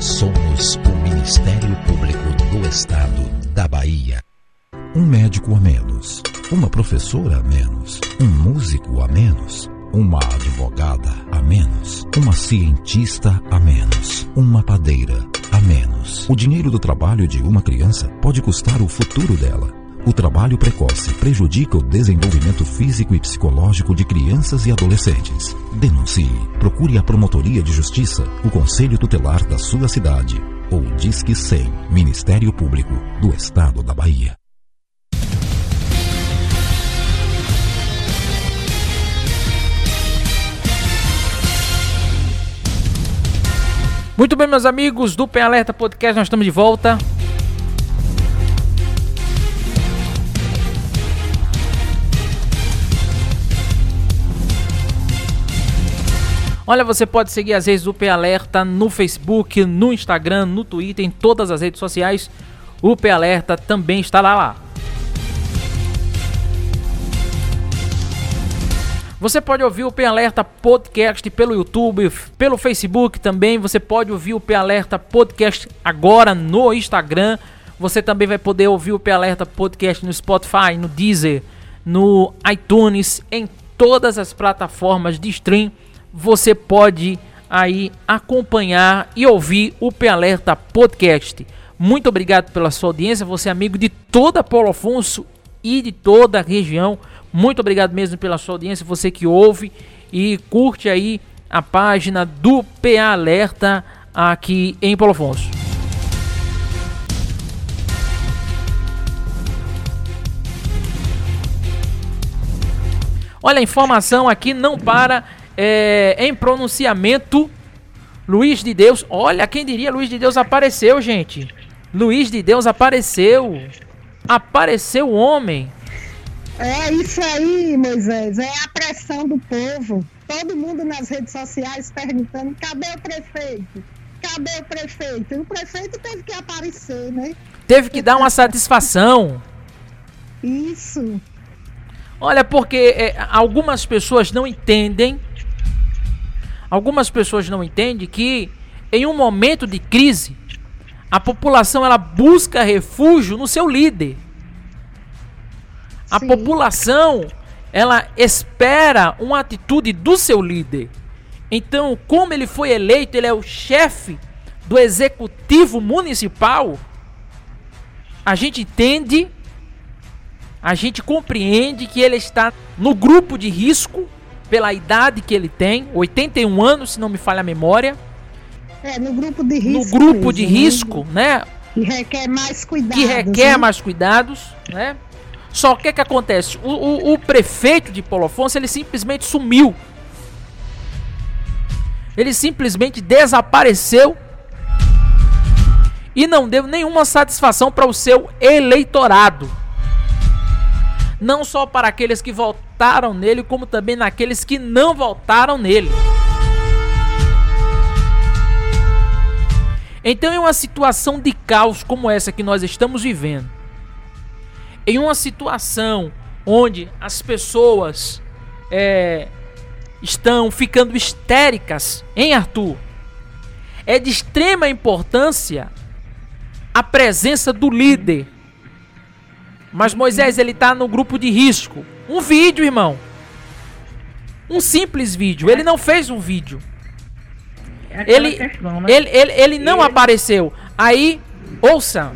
Somos o Ministério Público do Estado da Bahia. Um médico a menos, uma professora a menos, um músico a menos, uma advogada a menos, uma cientista a menos, uma padeira a menos. O dinheiro do trabalho de uma criança pode custar o futuro dela. O trabalho precoce prejudica o desenvolvimento físico e psicológico de crianças e adolescentes. Denuncie. Procure a Promotoria de Justiça, o Conselho Tutelar da sua cidade ou Disque 100, Ministério Público do Estado da Bahia. Muito bem, meus amigos do Pen Alerta Podcast, nós estamos de volta. Olha, você pode seguir as redes do P Alerta no Facebook, no Instagram, no Twitter, em todas as redes sociais. O P Alerta também estará lá. Você pode ouvir o P Alerta Podcast pelo YouTube, pelo Facebook também. Você pode ouvir o P Alerta Podcast agora no Instagram. Você também vai poder ouvir o P Alerta Podcast no Spotify, no Deezer, no iTunes, em todas as plataformas de stream. Você pode aí acompanhar e ouvir o P Alerta Podcast. Muito obrigado pela sua audiência. Você é amigo de toda Paulo Afonso e de toda a região. Muito obrigado mesmo pela sua audiência, você que ouve e curte aí a página do PA Alerta aqui em Paulo Afonso. Olha, a informação aqui não para é, em pronunciamento. Luiz de Deus, olha, quem diria Luiz de Deus apareceu, gente. Luiz de Deus apareceu. Apareceu o homem. É isso aí, Moisés. É a pressão do povo. Todo mundo nas redes sociais perguntando: cadê o prefeito? Cadê o prefeito? E o prefeito teve que aparecer, né? Teve que dar uma satisfação. Isso. Olha, porque é, algumas pessoas não entendem. Algumas pessoas não entendem que em um momento de crise, a população ela busca refúgio no seu líder. A Sim. população ela espera uma atitude do seu líder. Então, como ele foi eleito, ele é o chefe do executivo municipal. A gente entende, a gente compreende que ele está no grupo de risco pela idade que ele tem, 81 anos, se não me falha a memória. É, no grupo de risco. No grupo mesmo, de né? risco, né? Que requer mais cuidados. Que requer né? mais cuidados, né? Só que o que acontece? O, o, o, prefeito de Paulo Afonso ele simplesmente sumiu. Ele simplesmente desapareceu e não deu nenhuma satisfação para o seu eleitorado. Não só para aqueles que votaram nele, como também naqueles que não votaram nele. Então, em uma situação de caos como essa que nós estamos vivendo, em uma situação onde as pessoas é, estão ficando histéricas, em Arthur, é de extrema importância a presença do líder. Mas Moisés ele está no grupo de risco. Um vídeo, irmão. Um simples vídeo. Ele não fez um vídeo. É ele, né? ele, ele, ele não apareceu. Aí, ouça.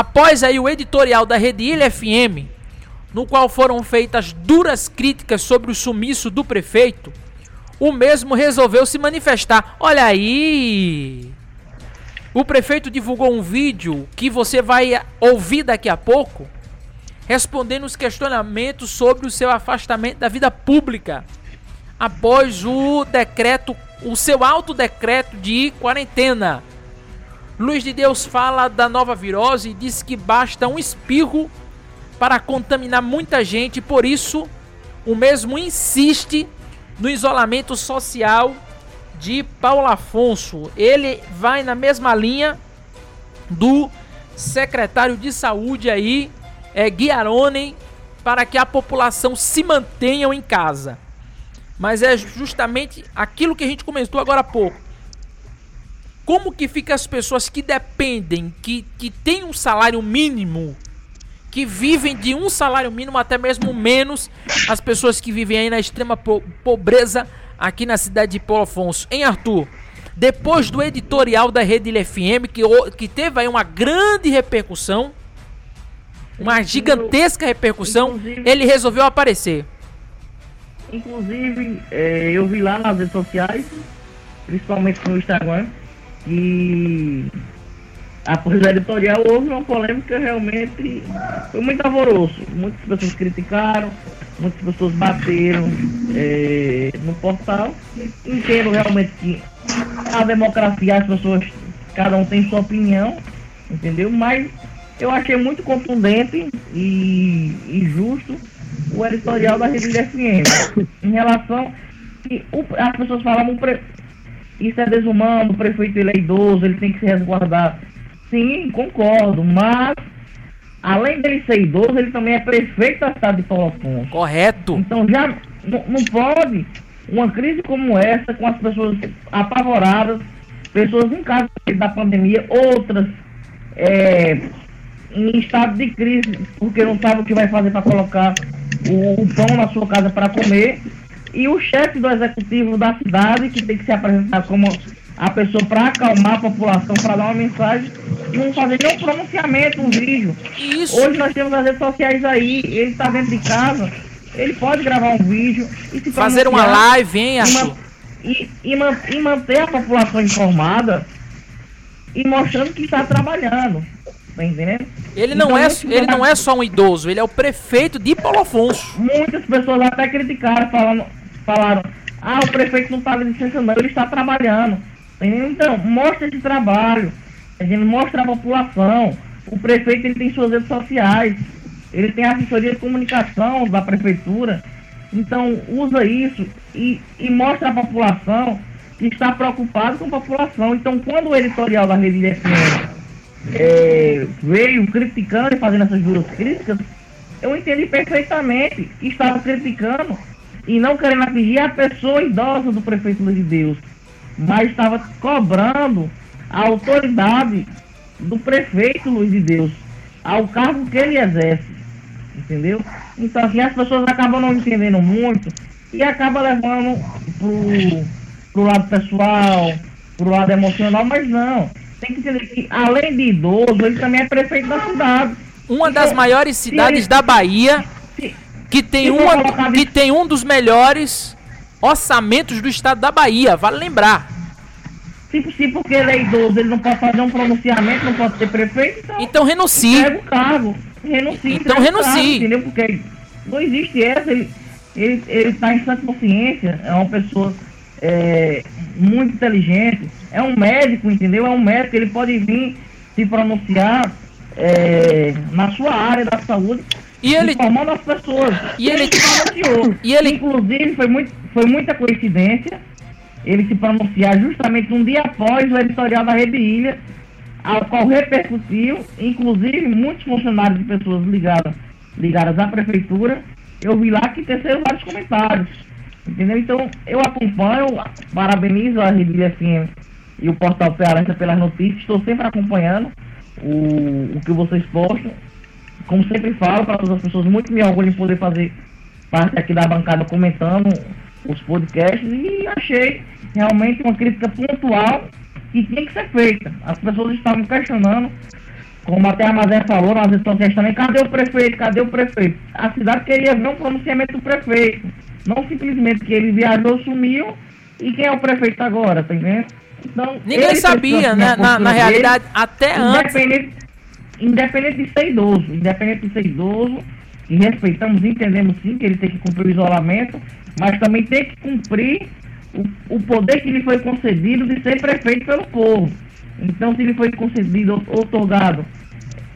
Após aí o editorial da Rede Ilha FM, no qual foram feitas duras críticas sobre o sumiço do prefeito, o mesmo resolveu se manifestar. Olha aí! O prefeito divulgou um vídeo que você vai ouvir daqui a pouco, respondendo os questionamentos sobre o seu afastamento da vida pública após o decreto, o seu alto decreto de quarentena Luiz de Deus fala da nova virose e diz que basta um espirro para contaminar muita gente, por isso o mesmo insiste no isolamento social de Paulo Afonso. Ele vai na mesma linha do secretário de saúde aí, é, Guiarone, para que a população se mantenha em casa. Mas é justamente aquilo que a gente comentou agora há pouco como que fica as pessoas que dependem, que, que têm um salário mínimo, que vivem de um salário mínimo até mesmo menos, as pessoas que vivem aí na extrema po pobreza aqui na cidade de Paulo Afonso. Em Arthur, depois do editorial da Rede FM, que, que teve aí uma grande repercussão, uma gigantesca repercussão, inclusive, ele resolveu aparecer. Inclusive, é, eu vi lá nas redes sociais, principalmente no Instagram, e após a editorial houve uma polêmica realmente foi muito alvoroço. Muitas pessoas criticaram, muitas pessoas bateram é, no portal. Entendo realmente que a democracia, as pessoas, cada um tem sua opinião, entendeu? Mas eu achei muito contundente e, e justo o editorial da Rede FM em relação que o- as pessoas pre- isso é desumano, o prefeito ele é idoso, ele tem que se resguardar. Sim, concordo, mas além dele ser idoso, ele também é prefeito da cidade de Paulo Afonso. Correto. Então já não, pode uma crise como essa, com as pessoas apavoradas, pessoas em casa da pandemia, outras é, em estado de crise, porque não sabe o que vai fazer para colocar o, o pão na sua casa para comer, e o chefe do executivo da cidade, que tem que se apresentar como a pessoa para acalmar a população, para dar uma mensagem, não fazer nenhum pronunciamento, um vídeo. Isso. Hoje nós temos as redes sociais aí, ele está dentro de casa, ele pode gravar um vídeo e se Fazer uma live, hein, Arthur? e, e e manter a população informada e mostrando que está trabalhando. Tá entendendo? Ele não, Então, é, ele não é só um idoso, ele é o prefeito de Paulo Afonso. Muitas pessoas até criticaram, falando, falaram, ah, o prefeito não está não, ele está trabalhando. Então, mostra esse trabalho. A gente mostra a população. O prefeito ele tem suas redes sociais. Ele tem a assessoria de comunicação da prefeitura. Então, usa isso e, e mostra à população que está preocupado com a população. Então, quando o editorial da Rede FM é, veio criticando e fazendo essas duras críticas, eu entendi perfeitamente. Estava criticando e não querendo atingir a pessoa idosa do prefeito Luiz de Deus, mas estava cobrando a autoridade do prefeito Luiz de Deus ao cargo que ele exerce. Entendeu? Então assim, as pessoas acabam não entendendo muito e acabam levando pro, pro lado pessoal, pro lado emocional, mas não. Tem que entender que além de idoso, ele também é prefeito da cidade. Uma das maiores Se cidades ele- da Bahia se- que tem, uma, que tem um dos melhores orçamentos do estado da Bahia, vale lembrar. Se, se porque ele é idoso, ele não pode fazer um pronunciamento, não pode ser prefeito, então Então renuncie. o cargo. Renuncie. Então o cargo, renuncie. entendeu? Porque não existe essa. Ele, ele, ele tá em sã consciência. É uma pessoa é, muito inteligente. É um médico, entendeu? É um médico. Ele pode vir se pronunciar é, na sua área da saúde. E ele- Informando as pessoas. E ele- se pronunciou. e ele- Inclusive, foi, muito, foi muita coincidência ele se pronunciar justamente um dia após o editorial da Rede Ilha, ao qual repercutiu, inclusive muitos funcionários de pessoas ligadas, ligadas à prefeitura, eu vi lá que teceram vários comentários. Entendeu? Então eu acompanho, parabenizo a Rede Ilha FM e o Portal Cearense pelas notícias, estou sempre acompanhando o, o que vocês postam. Como sempre falo para todas as pessoas, muito me orgulho em poder fazer parte aqui da bancada comentando os podcasts e achei realmente uma crítica pontual que tinha que ser feita. As pessoas estavam questionando, como até a Mazé falou redes sociais também, cadê o prefeito? Cadê o prefeito? A cidade queria ver um pronunciamento do prefeito. Não simplesmente que ele viajou, sumiu e quem é o prefeito agora, tá entendendo? Então, Ninguém sabia, né? Na, na postura dele, realidade, até antes. Independente, de ser idoso, independente de ser idoso, e respeitamos, entendemos sim que ele tem que cumprir o isolamento, mas também tem que cumprir o, o poder que lhe foi concedido de ser prefeito pelo povo. Então, se lhe foi concedido, otorgado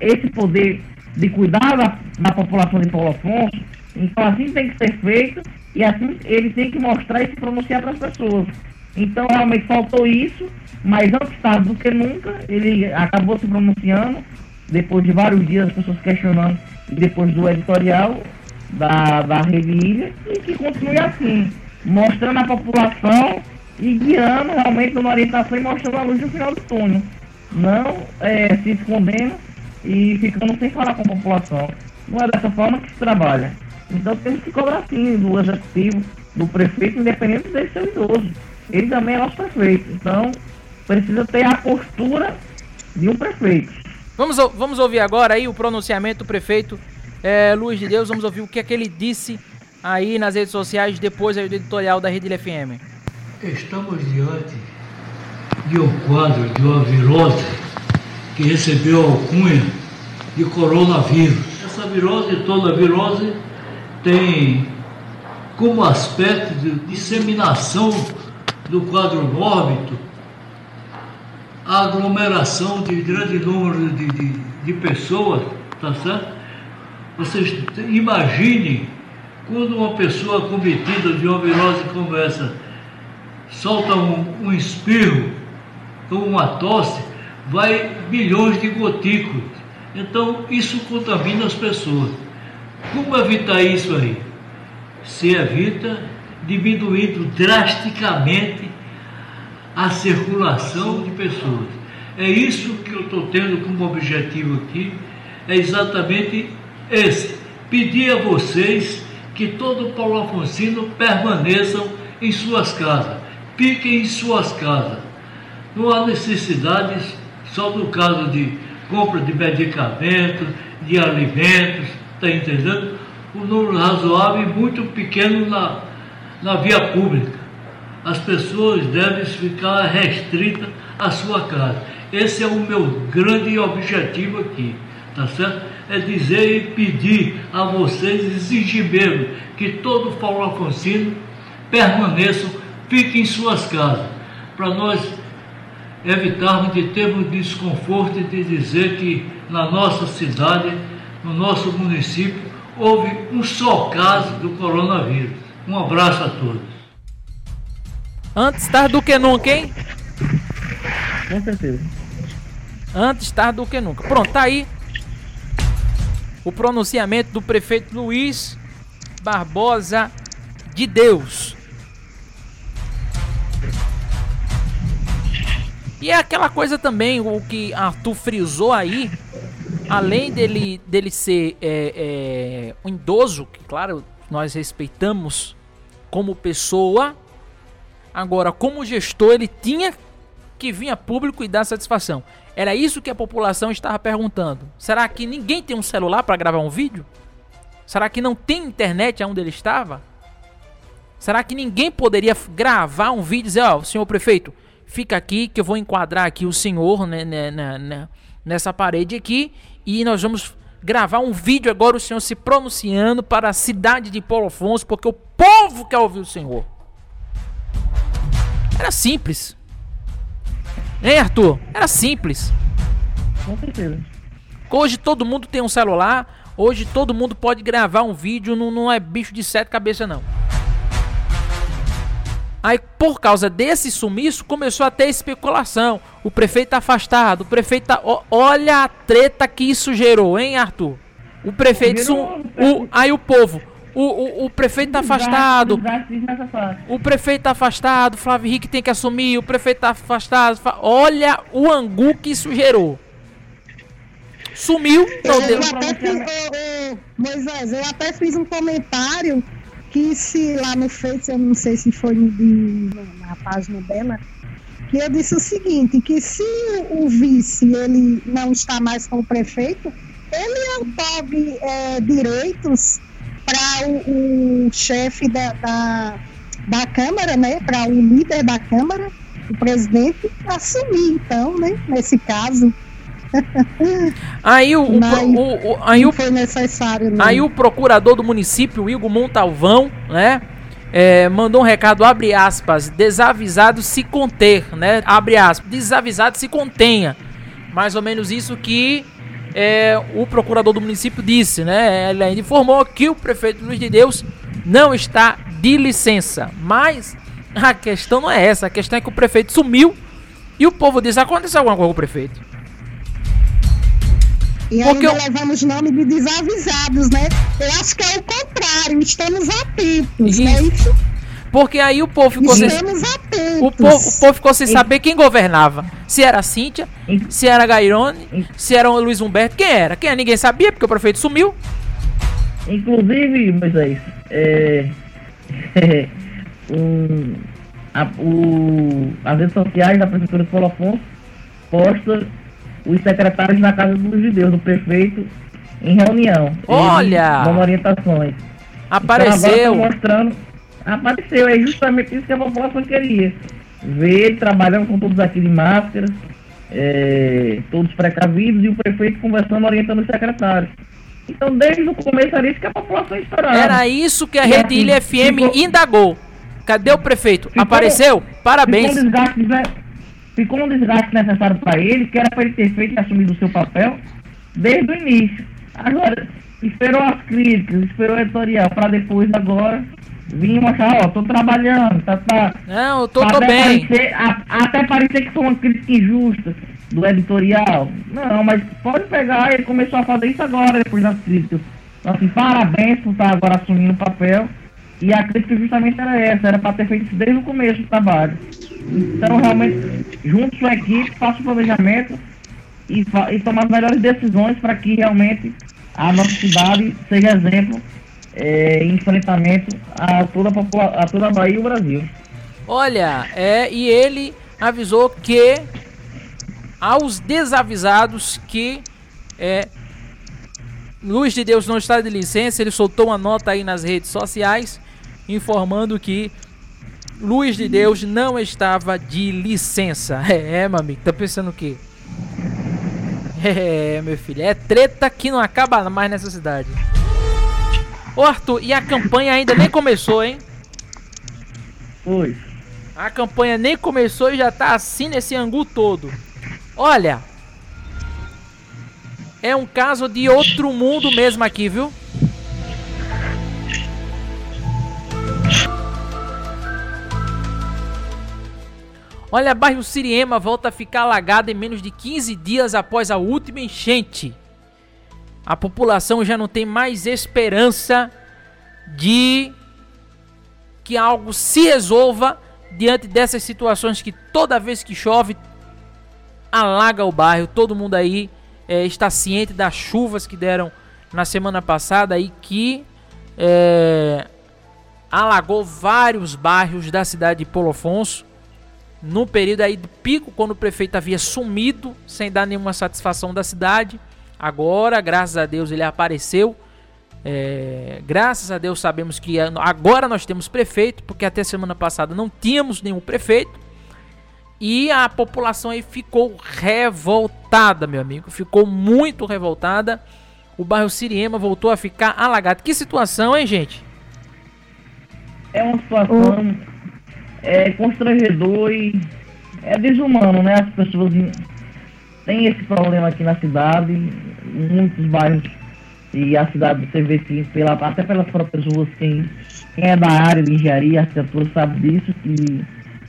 esse poder de cuidar da, da população de Paulo Afonso, então assim tem que ser feito e assim ele tem que mostrar e se pronunciar para as pessoas. Então realmente faltou isso, mas antes tarde do que nunca, ele acabou se pronunciando, depois de vários dias as pessoas questionando, e depois do editorial da, da Rede Ilha, e que continue assim, mostrando a população e guiando realmente uma orientação e mostrando a luz no final do túnel. Não é, se escondendo e ficando sem falar com a população. Não é dessa forma que se trabalha. Então temos que cobrar sim do executivo, do prefeito, independente dele ser idoso. Ele também é nosso prefeito. Então precisa ter a postura de um prefeito. Vamos, vamos ouvir agora aí o pronunciamento do prefeito eh, Luiz de Deus. Vamos ouvir o que é que ele disse aí nas redes sociais depois do editorial da Rede FM. Estamos diante de um quadro de uma virose que recebeu a alcunha de coronavírus. Essa virose, toda virose, tem como aspecto de disseminação do quadro mórbido a aglomeração de grande número de, de, de pessoas, tá certo? Vocês imaginem quando uma pessoa cometida de uma virose como essa solta um, um espirro ou uma tosse, vai milhões de gotículas. Então isso contamina as pessoas. Como evitar isso aí? Se evita diminuindo drasticamente a circulação de pessoas. É isso que eu estou tendo como objetivo aqui, é exatamente esse. Pedir a vocês que todo Paulo Afonsino permaneçam em suas casas, fiquem em suas casas. Não há necessidade, só no caso de compra de medicamentos, de alimentos, está entendendo? Um número razoável e muito pequeno na, na via pública. As pessoas devem ficar restritas à sua casa. Esse é o meu grande objetivo aqui, tá certo? É dizer e pedir a vocês, exigir mesmo, que todo Paulo Afonsino permaneçam, fiquem em suas casas, para nós evitarmos de termos desconforto e de dizer que na nossa cidade, no nosso município, houve um só caso do coronavírus. Um abraço a todos. Antes tarde do que nunca, hein? Com certeza. Antes tarde do que nunca. Pronto, tá aí o pronunciamento do prefeito Luiz Barbosa de Deus. E é aquela coisa também, o que Arthur frisou aí, além dele, dele ser é, é, um idoso, que claro, nós respeitamos como pessoa, agora como gestor ele tinha que vir a público e dar satisfação. Era isso que a população estava perguntando. Será que ninguém tem um celular para gravar um vídeo? Será que não tem internet onde ele estava? Será que ninguém poderia gravar um vídeo e dizer, ó, oh, senhor prefeito, fica aqui que eu vou enquadrar aqui o senhor né, né, né, nessa parede aqui e nós vamos gravar um vídeo agora o senhor se pronunciando para a cidade de Paulo Afonso, porque o povo quer ouvir o senhor. Era simples. Hein, Arthur? Era simples. Com certeza. Hoje todo mundo tem um celular, hoje todo mundo pode gravar um vídeo, não, não é bicho de sete cabeças não. Aí, por causa desse sumiço, começou a ter especulação. O prefeito tá afastado, o prefeito tá. olha a treta que isso gerou, hein, Arthur? O prefeito. Sum... O... Aí o povo. O, o, o prefeito tá afastado. O prefeito tá afastado. Flávio Henrique tem que assumir. O prefeito tá afastado. Olha o angu que isso gerou. Sumiu. Não eu, até fiz, oh, oh, Moisés, eu até fiz um comentário que se lá no Face, eu não sei se foi de, na página dela, que eu disse o seguinte, que se o vice ele não está mais com o prefeito, ele otorgue é, direitos para o, o chefe da, da, da Câmara, né, para o líder da Câmara, o presidente, assumir, então, né, nesse caso. Aí o, o, o, aí o foi necessário. Não. Aí o procurador do município, Igor Montalvão, né? É, mandou um recado, abre aspas, desavisado se conter, né? Abre aspas, desavisado se contenha. Mais ou menos isso que é, o procurador do município disse, né? Ele ainda informou que o prefeito Luiz de Deus não está de licença. Mas a questão não é essa, a questão é que o prefeito sumiu e o povo diz: aconteceu alguma coisa com o prefeito. E Porque ainda eu... levamos nome de desavisados, né? Eu acho que é o contrário, estamos atentos, né? Isso. Porque aí o povo ficou sem... O povo, o povo ficou sem saber quem governava. Se era a Cíntia, se era Gairone, se era o Luiz Humberto, quem era? Quem era? Ninguém sabia, porque o prefeito sumiu. Inclusive, Moisés, é, é, um, a, o, as redes sociais da Prefeitura de Paulo Afonso postam os secretários na Casa dos Judeus, do prefeito, em reunião. Olha! Dando orientações. Apareceu! Então, mostrando. Apareceu, é justamente isso que a população queria. Ver ele trabalhando com todos aqui de máscara, é, todos precavidos, e o prefeito conversando, orientando os secretários. Então, desde o começo era isso que a população esperava. Era isso que a Rede Ilha FM ficou, indagou. Cadê o prefeito? Ficou, Apareceu? Parabéns. Ficou um desgaste ficou um desgaste necessário para ele, que era para ele ter feito e assumido o seu papel desde o início. Agora, esperou as críticas, esperou o editorial, para depois agora Vim mostrar, ó, tô trabalhando, tá, tá. Não, eu tô, tô até bem. Parecer, a- até parecer que foi uma crítica injusta do editorial. Não, mas pode pegar, ele começou a fazer isso agora, depois das críticas. Então, assim, parabéns por estar agora assumindo o papel. E a crítica justamente era essa, era para ter feito isso desde o começo do trabalho. Então, realmente, junto com a equipe, faça o planejamento e, e tomar as melhores decisões para que realmente a nossa cidade seja exemplo em enfrentamento a toda a, a toda a Bahia e o Brasil. Olha, é, e ele avisou que aos desavisados que é, Luz de Deus não está de licença, ele soltou uma nota aí nas redes sociais informando que Luz de Deus não estava de licença. É, meu amigo, tá pensando o quê? É, meu filho, é treta que não acaba mais nessa cidade. Ô Arthur, e a campanha ainda nem começou, hein? Oi. A campanha nem começou e já tá assim nesse angu todo. Olha. É um caso de outro mundo mesmo aqui, viu? Olha, bairro Siriema volta a ficar alagado em menos de 15 dias após a última enchente. A população já não tem mais esperança de que algo se resolva diante dessas situações que toda vez que chove alaga o bairro. Todo mundo aí eh, está ciente das chuvas que deram na semana passada e que eh, alagou vários bairros da cidade de Polo Afonso. No período aí de pico, quando o prefeito havia sumido sem dar nenhuma satisfação da cidade. Agora, graças a Deus, ele apareceu. É, graças a Deus sabemos que agora nós temos prefeito, porque até semana passada não tínhamos nenhum prefeito. E a população aí ficou revoltada, meu amigo. Ficou muito revoltada. O bairro Siriema voltou a ficar alagado. Que situação, hein, gente? É uma situação é, constrangedor e é desumano, né? As pessoas têm esse problema aqui na cidade, muitos bairros e a cidade vê que pela, até pelas próprias ruas, quem, quem é da área de engenharia, arquitetura sabe disso, que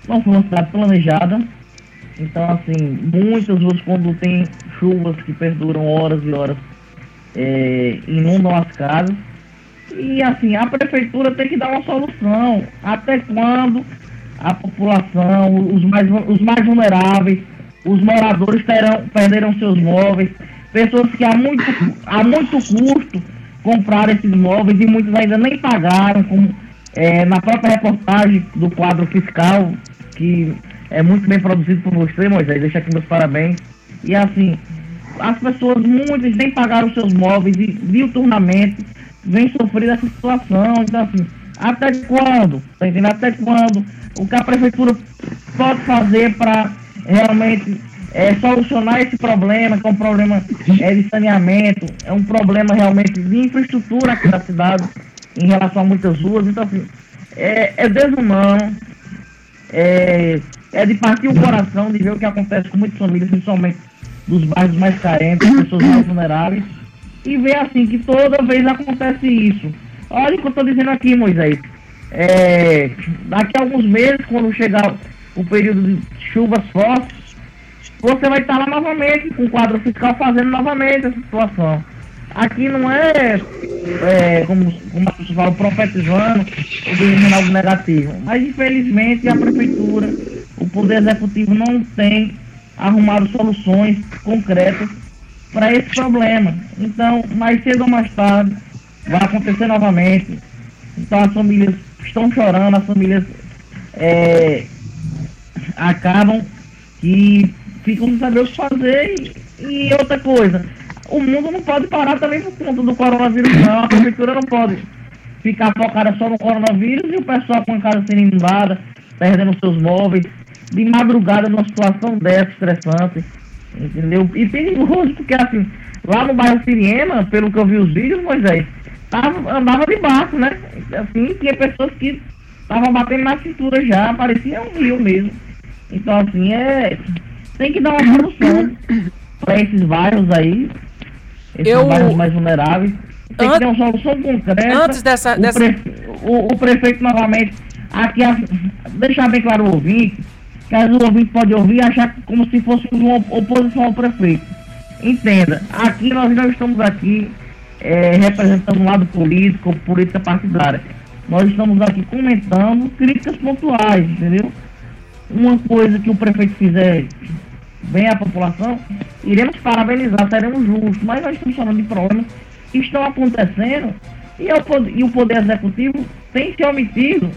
não foi uma cidade planejada. Então, assim, muitas ruas quando tem chuvas que perduram horas e horas, é, inundam as casas. E assim, a prefeitura tem que dar uma solução. Até quando a população, os mais, os mais vulneráveis, os moradores terão, perderam seus móveis, pessoas que há muito, há muito custo compraram esses móveis e muitos ainda nem pagaram, como é, na própria reportagem do quadro fiscal, que é muito bem produzido por você, Moisés, deixa aqui meus parabéns. E assim, as pessoas, muitas nem pagaram seus móveis e diuturnamente vem sofrendo essa situação. Então assim, até quando? Tá entendendo? Até quando? O que a prefeitura pode fazer para realmente é, solucionar esse problema, que é um problema é, de saneamento, é um problema realmente de infraestrutura aqui da cidade em relação a muitas ruas. Então, assim, é, é desumano, é, é de partir o coração de ver o que acontece com muitas famílias, principalmente dos bairros mais carentes, pessoas mais vulneráveis, e ver assim que toda vez acontece isso. Olha o que eu estou dizendo aqui, Moisés. É, daqui a alguns meses, quando chegar o período de chuvas fortes, você vai estar lá novamente com o quadro fiscal fazendo novamente essa situação. Aqui não é, é como, como as falam, profetizando ou dizendo algo negativo. Mas infelizmente a prefeitura, o poder executivo não tem arrumado soluções concretas para esse problema. Então, mais cedo ou mais tarde, vai acontecer novamente. Então as famílias estão chorando, as famílias é, acabam que ficam sem saber o que fazer e, e outra coisa, o mundo não pode parar também por conta do coronavírus não, a prefeitura não pode ficar focada só no coronavírus e o pessoal com a casa sendo inundada, perdendo seus móveis, de madrugada numa situação dessa estressante, entendeu? E perigoso porque assim, lá no bairro Siriema, pelo que eu vi os vídeos, Moisés, tava, andava de barco, né? Assim, tinha pessoas que estavam batendo na cintura já, parecia um rio mesmo. Então assim, é. Tem que dar uma solução para esses bairros aí, esses Eu- bairros mais vulneráveis. Tem que ter uma solução concreta. Antes dessa- O, dessa- prefe- o- o prefeito novamente, aqui, a- deixar bem claro o ouvinte, que às vezes o ouvinte pode ouvir e achar como se fosse uma oposição ao prefeito. Entenda, aqui nós não estamos aqui eh, representando um lado político ou política partidária. Nós estamos aqui comentando críticas pontuais, entendeu? Uma coisa que o prefeito fizer bem à população, iremos parabenizar, seremos justos, mas nós estamos falando de problemas que estão acontecendo e, é o pod- e o Poder Executivo tem se omitido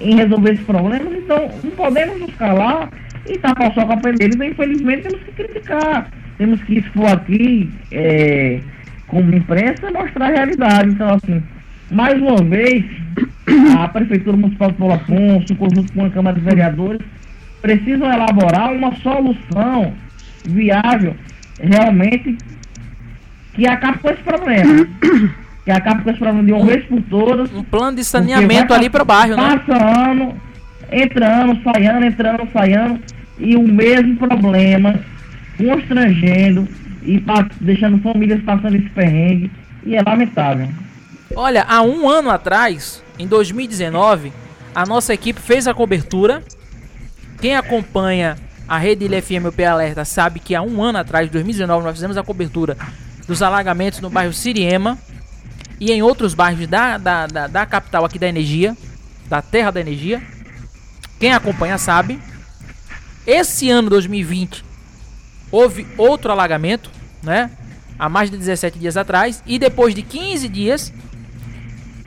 em resolver esses problemas, então não podemos nos calar e tapar só com a pele deles, infelizmente temos que criticar, temos que expor aqui, é, como imprensa, mostrar a realidade. Então, assim, mais uma vez, a Prefeitura Municipal de Paulo Afonso, em conjunto com a Câmara de Vereadores, precisam elaborar uma solução viável, realmente, que acabe com esse problema. Que acabe com esse problema de uma vez por todas. Um plano de saneamento ali pro bairro, né? Passa ano, entra ano, sai ano, entra ano, sai ano, e o mesmo problema, constrangendo e deixando famílias passando esse perrengue, e é lamentável. Olha, há um ano atrás, em 2019, a nossa equipe fez a cobertura. Quem acompanha a rede Ilha FM UP Alerta sabe que há um ano atrás, 2019, nós fizemos a cobertura dos alagamentos no bairro Siriema e em outros bairros da, da, da, da capital aqui da energia, da terra da energia. Quem acompanha sabe. Esse ano 2020 houve outro alagamento, né? Há mais de 17 dias atrás. E depois de 15 dias,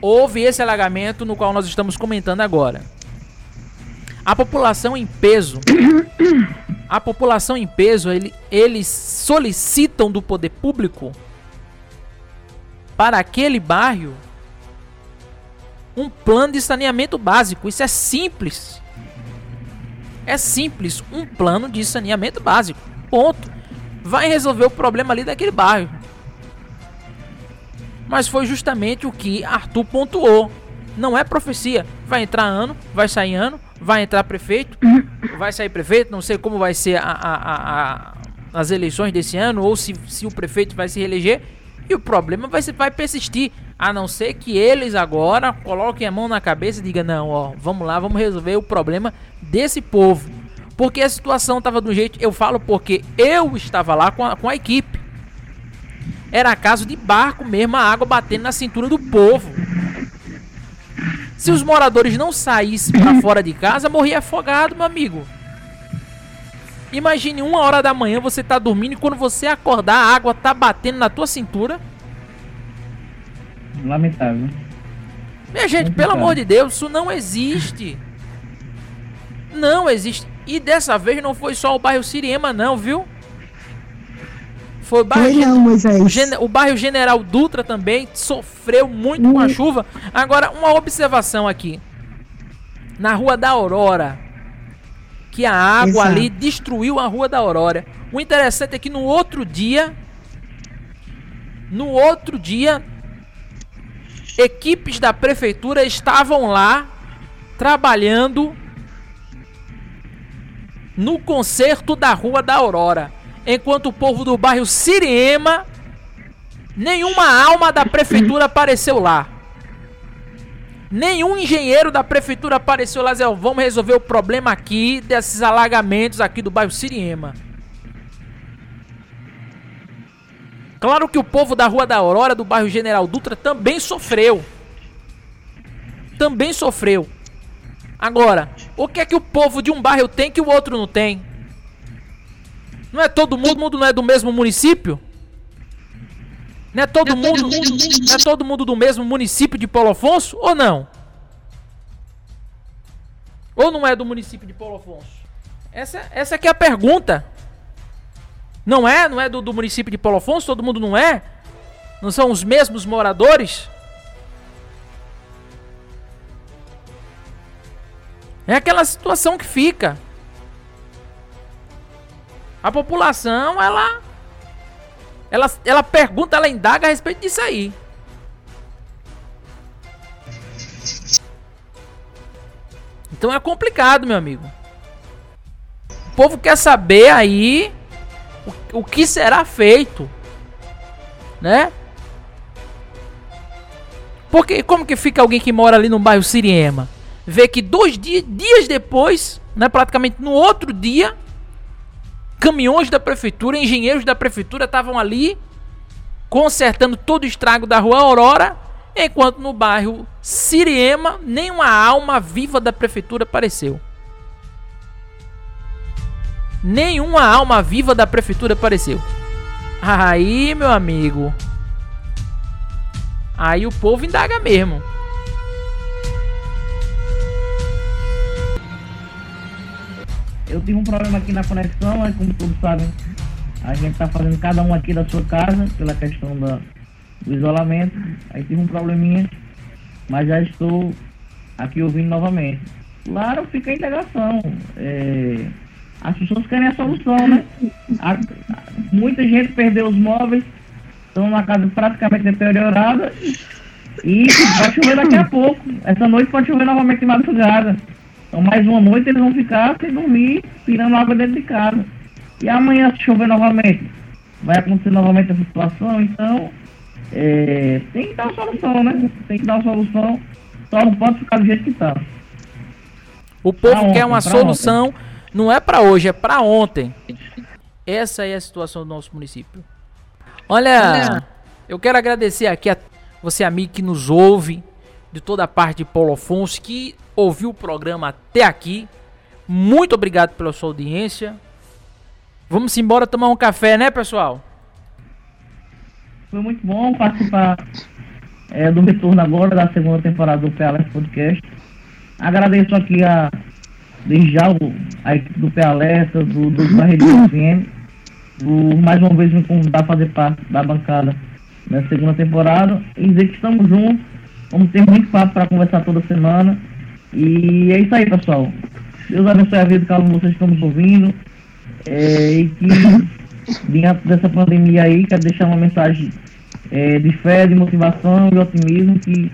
houve esse alagamento no qual nós estamos comentando agora. A população em peso, a população em peso, ele, eles solicitam do poder público para aquele bairro um plano de saneamento básico. Isso é simples. É simples, um plano de saneamento básico. Ponto. Vai resolver o problema ali daquele bairro. Mas foi justamente o que Arthur pontuou. Não é profecia. Vai entrar ano, vai sair ano, vai entrar prefeito, vai sair prefeito. Não sei como vai ser a, a- a- as eleições desse ano ou se, se o prefeito vai se reeleger. E o problema vai, vai persistir. A não ser que eles agora coloquem a mão na cabeça e digam: não, ó, vamos lá, vamos resolver o problema desse povo. Porque a situação estava do jeito. Eu falo porque eu estava lá com a, com a equipe. Era caso de barco mesmo, a água batendo na cintura do povo. Se os moradores não saíssem pra fora de casa, morria afogado, meu amigo. Imagine uma hora da manhã você tá dormindo e quando você acordar a água tá batendo na tua cintura. Lamentável. Minha gente, pelo amor de Deus, isso não existe. Não existe. E dessa vez não foi só o bairro Siriema, não, viu? Foi o bairro, Gen- não, Moisés. Gen- o bairro General Dutra também sofreu muito com a chuva. Agora, uma observação aqui. Na Rua da Aurora, que a água Exato. ali destruiu a Rua da Aurora. O interessante é que no outro dia, no outro dia, equipes da prefeitura estavam lá trabalhando no conserto da Rua da Aurora, enquanto o povo do bairro Siriema, nenhuma alma da prefeitura apareceu lá. Nenhum engenheiro da prefeitura apareceu lá, Zé, vamos resolver o problema aqui desses alagamentos aqui do bairro Siriema. Claro que o povo da Rua da Aurora, do bairro General Dutra, também sofreu. Também sofreu. Agora, o que é que o povo de um bairro tem que o outro não tem? Não é todo mundo, mundo não é do mesmo município? Não é todo mundo, não é todo mundo do mesmo município de Paulo Afonso ou não? Ou não é do município de Paulo Afonso? Essa, essa aqui é a pergunta. Não é? Não é do, do município de Paulo Afonso? Todo mundo não é? Não são os mesmos moradores? É aquela situação que fica. A população, ela. Ela, ela pergunta, ela indaga a respeito disso aí. Então é complicado, meu amigo. O povo quer saber aí o, o que será feito, né? Porque como que fica alguém que mora ali no bairro Siriema? Vê que dois dias, dias depois, né, praticamente no outro dia, caminhões da prefeitura, engenheiros da prefeitura estavam ali consertando todo o estrago da rua Aurora, enquanto no bairro Siriema nenhuma alma viva da prefeitura apareceu. Nenhuma alma viva da prefeitura apareceu. Aí, meu amigo. Aí o povo indaga mesmo. Eu tive um problema aqui na conexão, né? como todos sabem, a gente está fazendo cada um aqui da sua casa, pela questão da, do isolamento. Aí tive um probleminha, mas já estou aqui ouvindo novamente. Claro, fica a integração. É, as pessoas querem a solução, né? A, muita gente perdeu os móveis, estão na casa praticamente deteriorada e vai chover daqui a pouco. Essa noite pode chover novamente em madrugada. Então mais uma noite eles vão ficar sem dormir, tirando água dentro de casa. E amanhã se chover novamente, vai acontecer novamente essa situação, então é, tem que dar uma solução, né? Tem que dar uma solução, só não pode ficar do jeito que está. O povo ontem, quer uma solução, ontem. não é para hoje, é para ontem. Essa é a situação do nosso município. Olha, eu quero agradecer aqui a você amigo que nos ouve, de toda a parte de Paulo Afonso, que ouviu o programa até aqui. Muito obrigado pela sua audiência. Vamos embora tomar um café, né, pessoal? Foi muito bom participar é, do retorno agora da segunda temporada do PLS Podcast. Agradeço aqui a, desde já o, a equipe do PLS, do, do da Rede FM, por mais uma vez me convidar a fazer parte da bancada na segunda temporada e dizer que estamos juntos. Vamos ter muito papo para conversar toda semana. E é isso aí, pessoal. Deus abençoe a vida de cada um de vocês que estamos ouvindo. É, e que diante dessa pandemia aí, quero deixar uma mensagem é, de fé, de motivação e otimismo que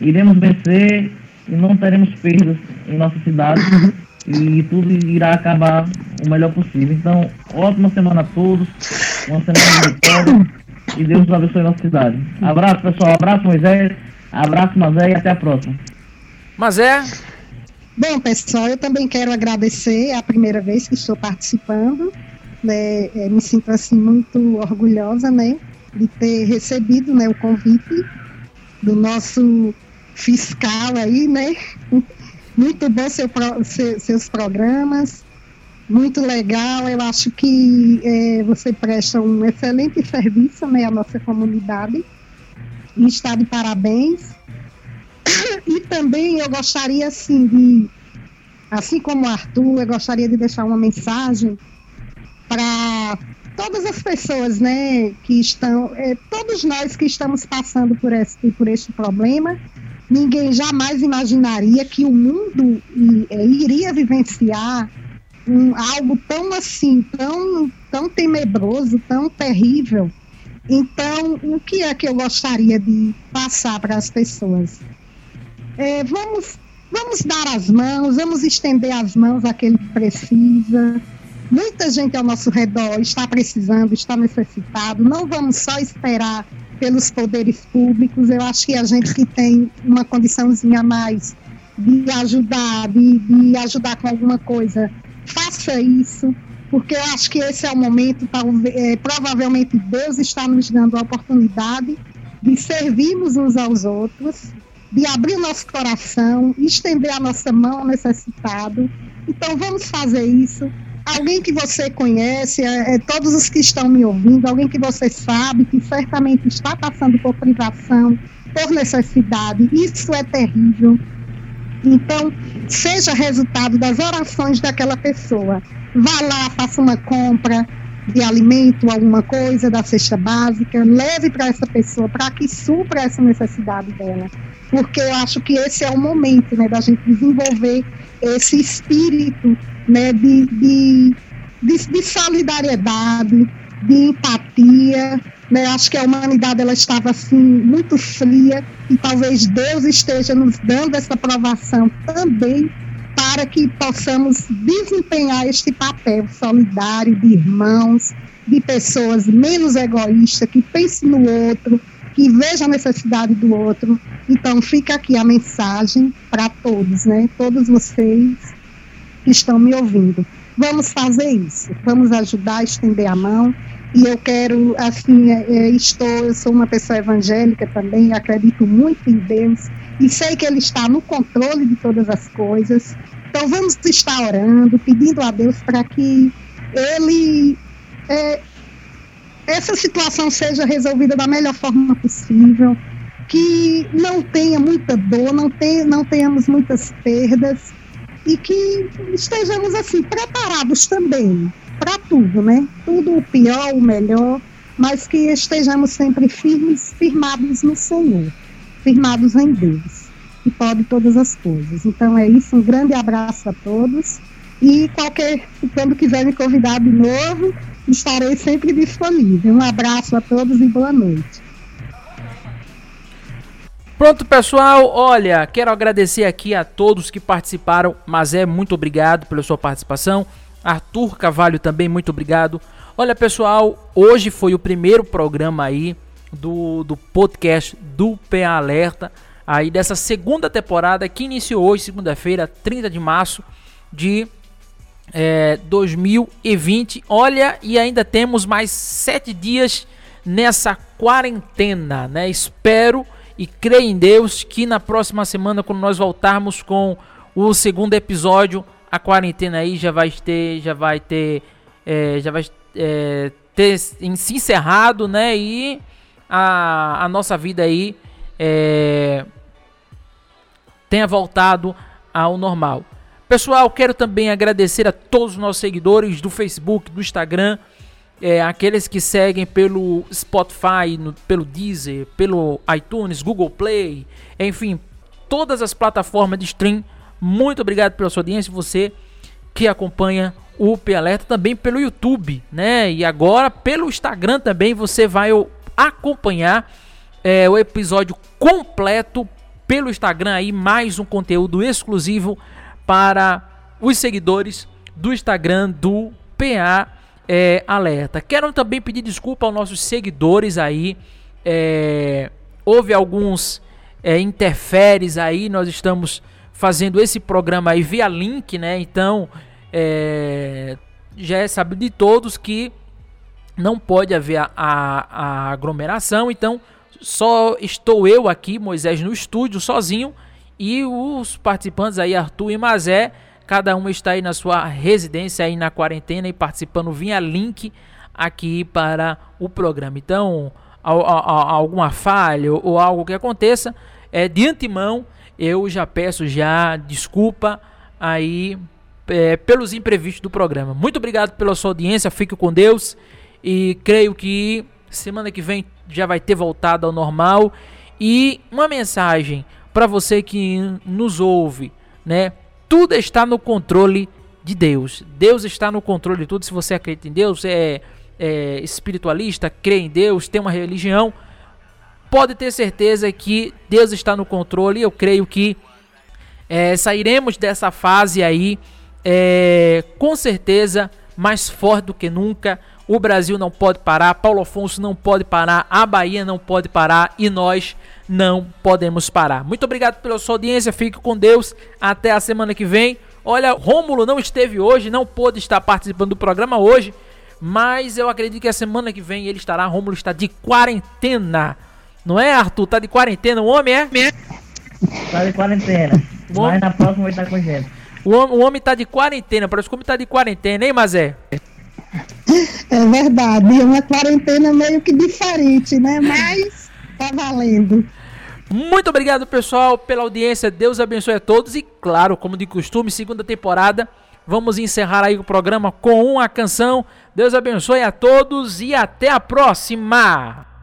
iremos vencer e não teremos perdas em nossa cidade e tudo irá acabar o melhor possível. Então, ótima semana a todos, uma semana de vitória e Deus abençoe a nossa cidade. Abraço, pessoal. Abraço, Moisés. Abraço, Mazé, e até a próxima. Mazé. Bom, pessoal, eu também quero agradecer. É a primeira vez que estou participando. Né? É, me sinto assim muito orgulhosa, né, de ter recebido, né, o convite do nosso fiscal aí, né? Muito bom seu, seu, seus programas, muito legal. Eu acho que é, você presta um excelente serviço né, à nossa comunidade está de parabéns. E também eu gostaria, assim, de, assim como o Arthur, eu gostaria de deixar uma mensagem para todas as pessoas, né, que estão, é, todos nós que estamos passando por este, por este problema, ninguém jamais imaginaria que o mundo é, iria vivenciar um, algo tão assim, tão, tão tenebroso, tão terrível. Então, o que é que eu gostaria de passar para as pessoas? É, vamos, vamos dar as mãos, vamos estender as mãos àquele que precisa, Muita gente ao nosso redor está precisando, está necessitado. Não vamos só esperar pelos poderes públicos. Eu acho que a gente que tem uma condiçãozinha a mais de ajudar, de, de ajudar com alguma coisa, faça isso, porque eu acho que esse é o momento, é, provavelmente Deus está nos dando a oportunidade de servirmos uns aos outros, de abrir o nosso coração, estender a nossa mão ao necessitado. Então vamos fazer isso alguém que você conhece, é, é, todos os que estão me ouvindo, alguém que você sabe que certamente está passando por privação, por necessidade, isso é terrível. Então, seja resultado das orações daquela pessoa. Vá lá, faça uma compra de alimento, alguma coisa da cesta básica, leve para essa pessoa para que supra essa necessidade dela. Porque eu acho que esse é o momento né, da gente desenvolver esse espírito né, de, de, de, de solidariedade, de empatia. Né? Acho que a humanidade ela estava assim muito fria e talvez Deus esteja nos dando essa provação também para que possamos desempenhar este papel solidário de irmãos, de pessoas menos egoístas, que pensem no outro, que vejam a necessidade do outro Então fica aqui a mensagem para todos, né? Todos vocês que estão me ouvindo. Vamos fazer isso, vamos ajudar, estender a mão. E eu quero, assim, é, é, estou, eu sou uma pessoa evangélica também, acredito muito em Deus e sei que Ele está no controle de todas as coisas. Então vamos estar orando, pedindo a Deus para que Ele é, essa situação seja resolvida da melhor forma possível, que não tenha muita dor, não, tenha, não tenhamos muitas perdas e que estejamos assim preparados também para tudo, né? Tudo o pior, o melhor, mas que estejamos sempre firmes, firmados no Senhor, firmados em Deus, que pode todas as coisas. Então é isso, um grande abraço a todos e qualquer quando quiser me convidar de novo, estarei sempre disponível. Um abraço a todos e boa noite. Pronto, pessoal. Olha, quero agradecer aqui a todos que participaram. Mas é muito obrigado pela sua participação. Arthur Cavalho também, muito obrigado. Olha, pessoal, hoje foi o primeiro programa aí do, do podcast do PA Alerta, aí dessa segunda temporada que iniciou hoje, segunda-feira, 30 de março de é, 2020. Olha, e ainda temos mais sete dias nessa quarentena, né? Espero e creio em Deus que na próxima semana, quando nós voltarmos com o segundo episódio, a quarentena aí já vai ter, já vai ter, é, já vai é, ter se encerrado, né? E a, a nossa vida aí é, tenha voltado ao normal. Pessoal, quero também agradecer a todos os nossos seguidores do Facebook, do Instagram, é, aqueles que seguem pelo Spotify, no, pelo Deezer, pelo iTunes, Google Play, enfim, todas as plataformas de stream. Muito obrigado pela sua audiência, você que acompanha o P Alerta também pelo YouTube, né? E agora pelo Instagram também você vai acompanhar é, o episódio completo pelo Instagram aí mais um conteúdo exclusivo para os seguidores do Instagram do PA é, Alerta. Quero também pedir desculpa aos nossos seguidores aí. É, houve alguns é, interferes aí. Nós estamos fazendo esse programa aí via link, né? Então é, já é sabido de todos que não pode haver a, a, a aglomeração. Então só estou eu aqui, Moisés, no estúdio sozinho e os participantes aí, Arthur e Mazé, cada um está aí na sua residência aí na quarentena e participando via link aqui para o programa. Então, alguma falha ou algo que aconteça, é, de antemão eu já peço já desculpa aí é, pelos imprevistos do programa. Muito obrigado pela sua audiência, fique com Deus e creio que semana que vem já vai ter voltado ao normal. E uma mensagem para você que nos ouve, né? Tudo está no controle de Deus. Deus está no controle de tudo. Se você acredita em Deus, é, é espiritualista, crê em Deus, tem uma religião, pode ter certeza que Deus está no controle. Eu creio que é, sairemos dessa fase aí é, com certeza mais forte do que nunca. O Brasil não pode parar, Paulo Afonso não pode parar, a Bahia não pode parar e nós não podemos parar. Muito obrigado pela sua audiência, fique com Deus, até a semana que vem. Olha, Rômulo não esteve hoje, não pôde estar participando do programa hoje, mas eu acredito que a semana que vem ele estará. Rômulo está de quarentena, não é, Arthur? Tá de quarentena, o homem é? Tá de quarentena, mas na próxima vai estar com gente. O homem, o homem tá de quarentena, parece que o homem tá de quarentena, hein, Mazé? É verdade, é uma quarentena meio que diferente, né? Mas tá valendo. Muito obrigado, pessoal, pela audiência. Deus abençoe a todos. E, claro, como de costume, segunda temporada. Vamos encerrar aí o programa com uma canção. Deus abençoe a todos e até a próxima!